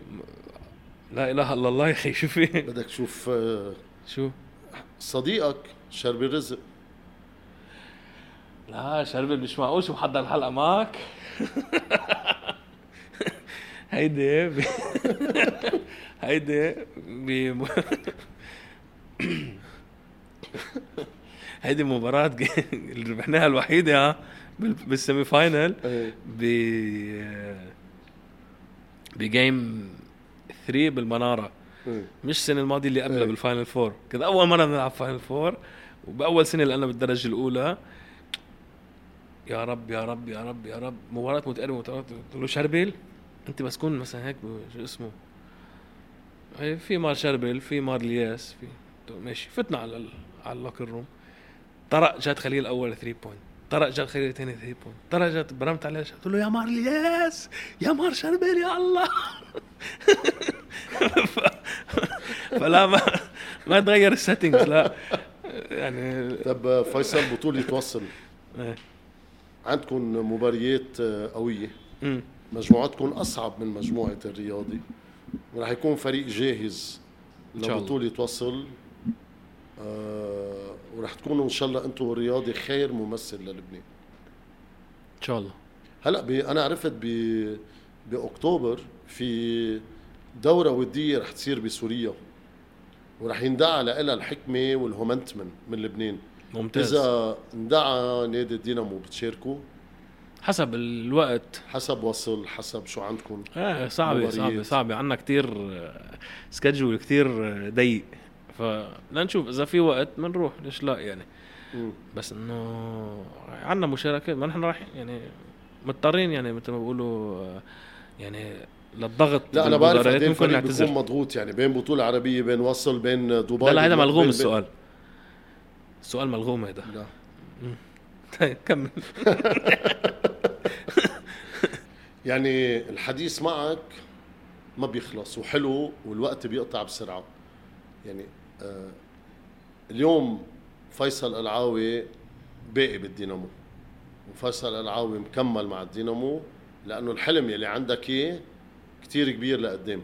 لا إله إلا الله يا أخي شو في بدك تشوف آه شو؟ صديقك شربي رزق لا شربي مش معقول شو محضر الحلقة معك؟ [LAUGHS] هيدي ب... هيدي ب... هيدي مباراة اللي ربحناها الوحيدة بال semi-final. ب ب game 3 بالمنارة. مش السنة الماضية اللي قبلها. بال Final Four كذا أول مرة نلعب Final Four وبأول سنة اللي أنا بالدرجة الأولى يا رب يا رب يا رب يا رب مباراة قلت له شربل انت بس كون مثلا هيك شو اسمه؟ في مار شربل في مار الياس في ماشي فتنا على على ال locker room طرق جاد خليل اول 3 point طرق جاد خليل ثاني 3 point طرق جاد برمت عليه قلت له يا مار الياس يا مار شربل يا الله. [LAUGHS] فلا ما ما تغير ال settings لا. يعني طب فيصل بطولة توصل إيه. عندكم مباريات قوية. مجموعتكم أصعب من مجموعة الرياضي. وراح يكون فريق جاهز لبطولة توصل آه وراح تكونوا إن شاء الله أنتم الرياضي خير ممثل للبنان. إن شاء الله. هلأ أنا عرفت ب بأكتوبر في دورة ودية رح تصير بسوريا. ورح يندعى لها الحكمة والهومنتمن من لبنان. ممتاز. إذا اندعى نادي الدينامو بتشاركوا حسب الوقت. حسب وصل حسب شو عندكم. إيه صعبة مباريات. صعبة صعبة. عنا كتير سكجول كتير آه، ضيق. فلنشوف إذا في وقت بنروح ليش لا يعني. مم. بس إنه عنا مشاركة ما نحن راح يعني مضطرين يعني مثل ما بيقولوا آه، يعني للضغط لا أنا بعرف قد إيه ممكن بيكون نعتذر. مضغوط يعني بين بطولة عربية بين وصل بين دبي لا لا هذا ملغوم السؤال. السؤال ملغوم هذا. لا. طيب كمل [LAUGHS] يعني الحديث معك ما بيخلص وحلو والوقت بيقطع بسرعة يعني آه اليوم فيصل العاوي باقي بالدينامو وفيصل العاوي مكمل مع الدينامو لأنه الحلم يلي عندك اياه كثير كبير لقدام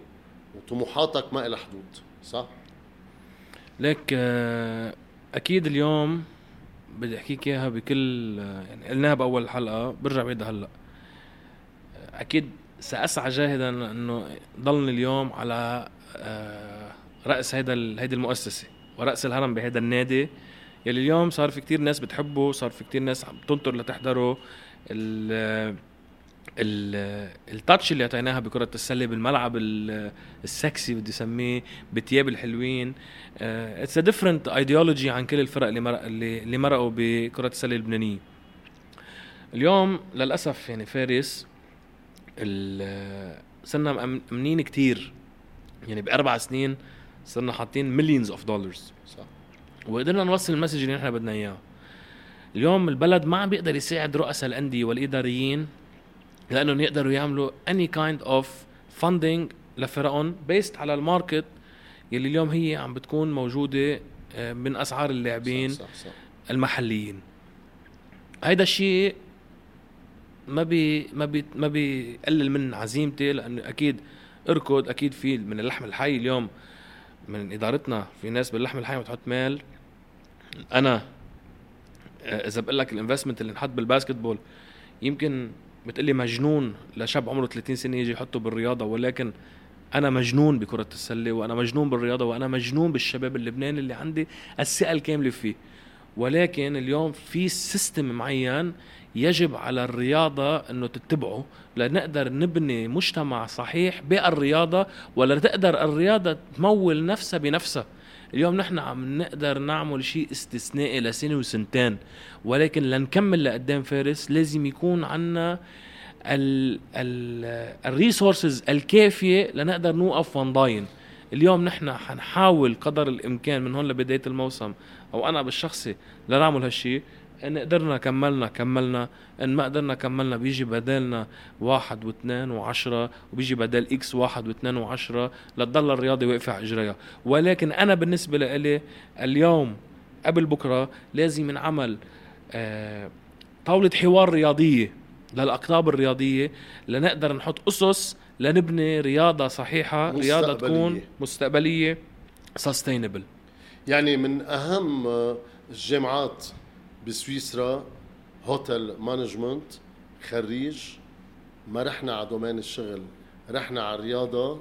وطموحاتك ما لها حدود صح؟ ليك آه، أكيد اليوم بدي أحكيك إياها بكل يعني قلناها بأول حلقة برجع بعيدها هلأ. أكيد سأسعى جاهدا إنه ضلني اليوم على آه، رأس هيدا هيدي المؤسسة ورأس الهرم بهيدا النادي. يلي اليوم صار في كتير ناس بتحبه صار في كتير ناس عم تنطر لتحضره. التاتش اللي اعطيناها بكرة السلة بالملعب ال- السكسي بدي أسميه بتياب الحلوين. it's a different ideology عن كل الفرق اللي مرق اللي, مرقوا بكرة السلة اللبنانية اليوم للأسف يعني فارس صرنا مأمنين كتير. يعني بأربع سنين صرنا حاطين millions of dollars صح وقدرنا نوصل ال message اللي نحن بدنا إياه. اليوم البلد ما عم بيقدر يساعد رؤساء الأندية والإداريين لأنهم يقدروا يعملوا any kind of funding لفرقهم based على الماركت يلي اليوم هي عم بتكون موجودة آه، من أسعار اللاعبين صح صح, صح. المحليين هيدا الشيء ما بي ما بي ما بيقلل من عزيمتي لأنه أكيد اركض أكيد في من اللحم الحي اليوم من إدارتنا في ناس باللحم الحي بتحط مال أنا آه، إذا بقول لك ال investment اللي انحط بال basketball يمكن بتقلي مجنون لشاب عمره 30 سنة يجي يحطه بالرياضة ولكن أنا مجنون بكرة السله وأنا مجنون بالرياضة وأنا مجنون بالشباب اللبناني اللي عندي الثقة الكاملة فيه. ولكن اليوم في system معين يجب على الرياضة إنه تتبعه لنقدر نبني مجتمع صحيح بالرياضة ولا تقدر الرياضة تمول نفسها بنفسها. اليوم نحن عم نقدر نعمل شيء استثنائي لسنة وسنتين ولكن لنكمل لقدام فارس لازم يكون عنا ال ال ال resources الكافية لنقدر نوقف ونضاين اليوم نحن حنحاول قدر الإمكان من هون لبداية الموسم أو أنا بالشخصي لنعمل هالشيء. إن قدرنا كملنا كملنا. إن ما قدرنا كملنا بيجي بدالنا واحد واثنين وعشرة وبيجي بدال X واحد واثنين وعشرة. لتضل الرياضة واقفة على إجريها. ولكن أنا بالنسبة لإلي اليوم قبل بكرة لازم ينعمل آه طاولة حوار رياضية للأقطاب الرياضية لنقدر نحط أسس لنبني رياضة صحيحة رياضة. تكون مستقبلية sustainable يعني من أهم آه، الجامعات بسويسرا hotel management خريج. ما رحنا على domaine الشغل رحنا على الرياضة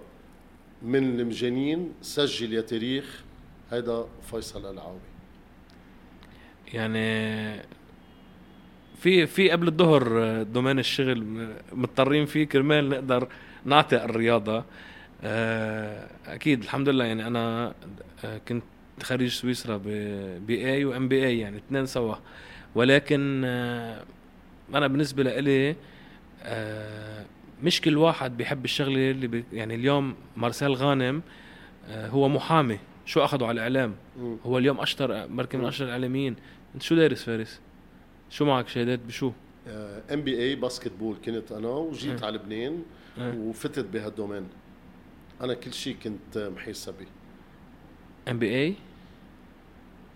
من المجانين سجل يا تاريخ. هيدا فيصل القلعاوي يعني في في قبل الظهر domaine الشغل مضطرين فيه كرمال نقدر نعطي الرياضة. آه، أكيد الحمد لله يعني أنا آه، كنت خريج سويسرا BA و MBA يعني اثنين سوا. ولكن آه، أنا بالنسبة لإلي آه، مش كل واحد بيحب الشغلة اللي بي يعني اليوم مارسيل غانم آه، هو محامي. شو أخذوا على الإعلام؟ مم. هو اليوم أشطر مركب من. أشطر الإعلاميين. أنت شو دارس فارس؟ شو معك شهادات؟ بشو؟ ام بي اي باسكت بول كنت أنا وجيت مم. على لبنان أه. وفتت بهالدومين. أنا كل شيء كنت محيصه به ام بي اي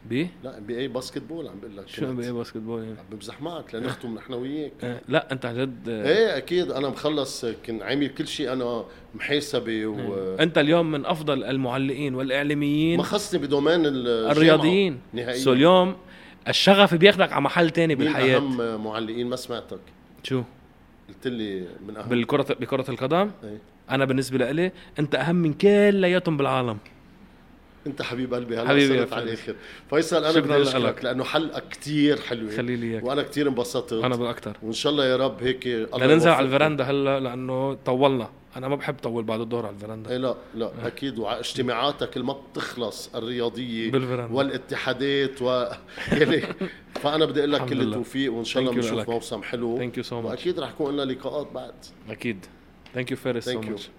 بي لا ام بي اي باسكت بول عم بقول لك. شو ام بي اي. باسكت بول يعني؟ عم بمزح معك لنختم نحن وياك. آه، لا أنت عن جد. آه، إيه أكيد. أنا مخلص كنت عامل كل شيء أنا محاسبه و أنت اليوم من أفضل المعلقين والإعلاميين ما خصني بدومين الرياضيين. نهائيا. سو اليوم الشغف بياخدك على محل تاني مين بالحياة. أهم معلقين ما سمعتك؟ شو؟ قلت لي من أهم. بالكرة بكرة القدم؟ إيه. أنا بالنسبة لإلي أنت أهم من كلياتهم بالعالم. انت حبيب قلبي هلا حبيبي يا على. الآخر فيصل أنا بدي اشكرك. لأنه حلقة كتير حلوة خلي لي إياك وأنا كتير انبسطت أنا بالاكثر وإن شاء الله يا رب هيك الله ننزل على. الفيراندا هلا لأنه طولنا أنا ما بحب طول بعد الظهر على إيه الفيراندا لا لا أكيد واجتماعاتك اللي ما بتخلص الرياضية بالفيراندا. والاتحادات و [LAUGHS] يعني فأنا بدي أقول لك كل. التوفيق وإن شاء الله بنشوف. موسم حلو thank you so much وأكيد رح يكون لنا لقاءات بعد أكيد ثانك يو فارس سو. ماتش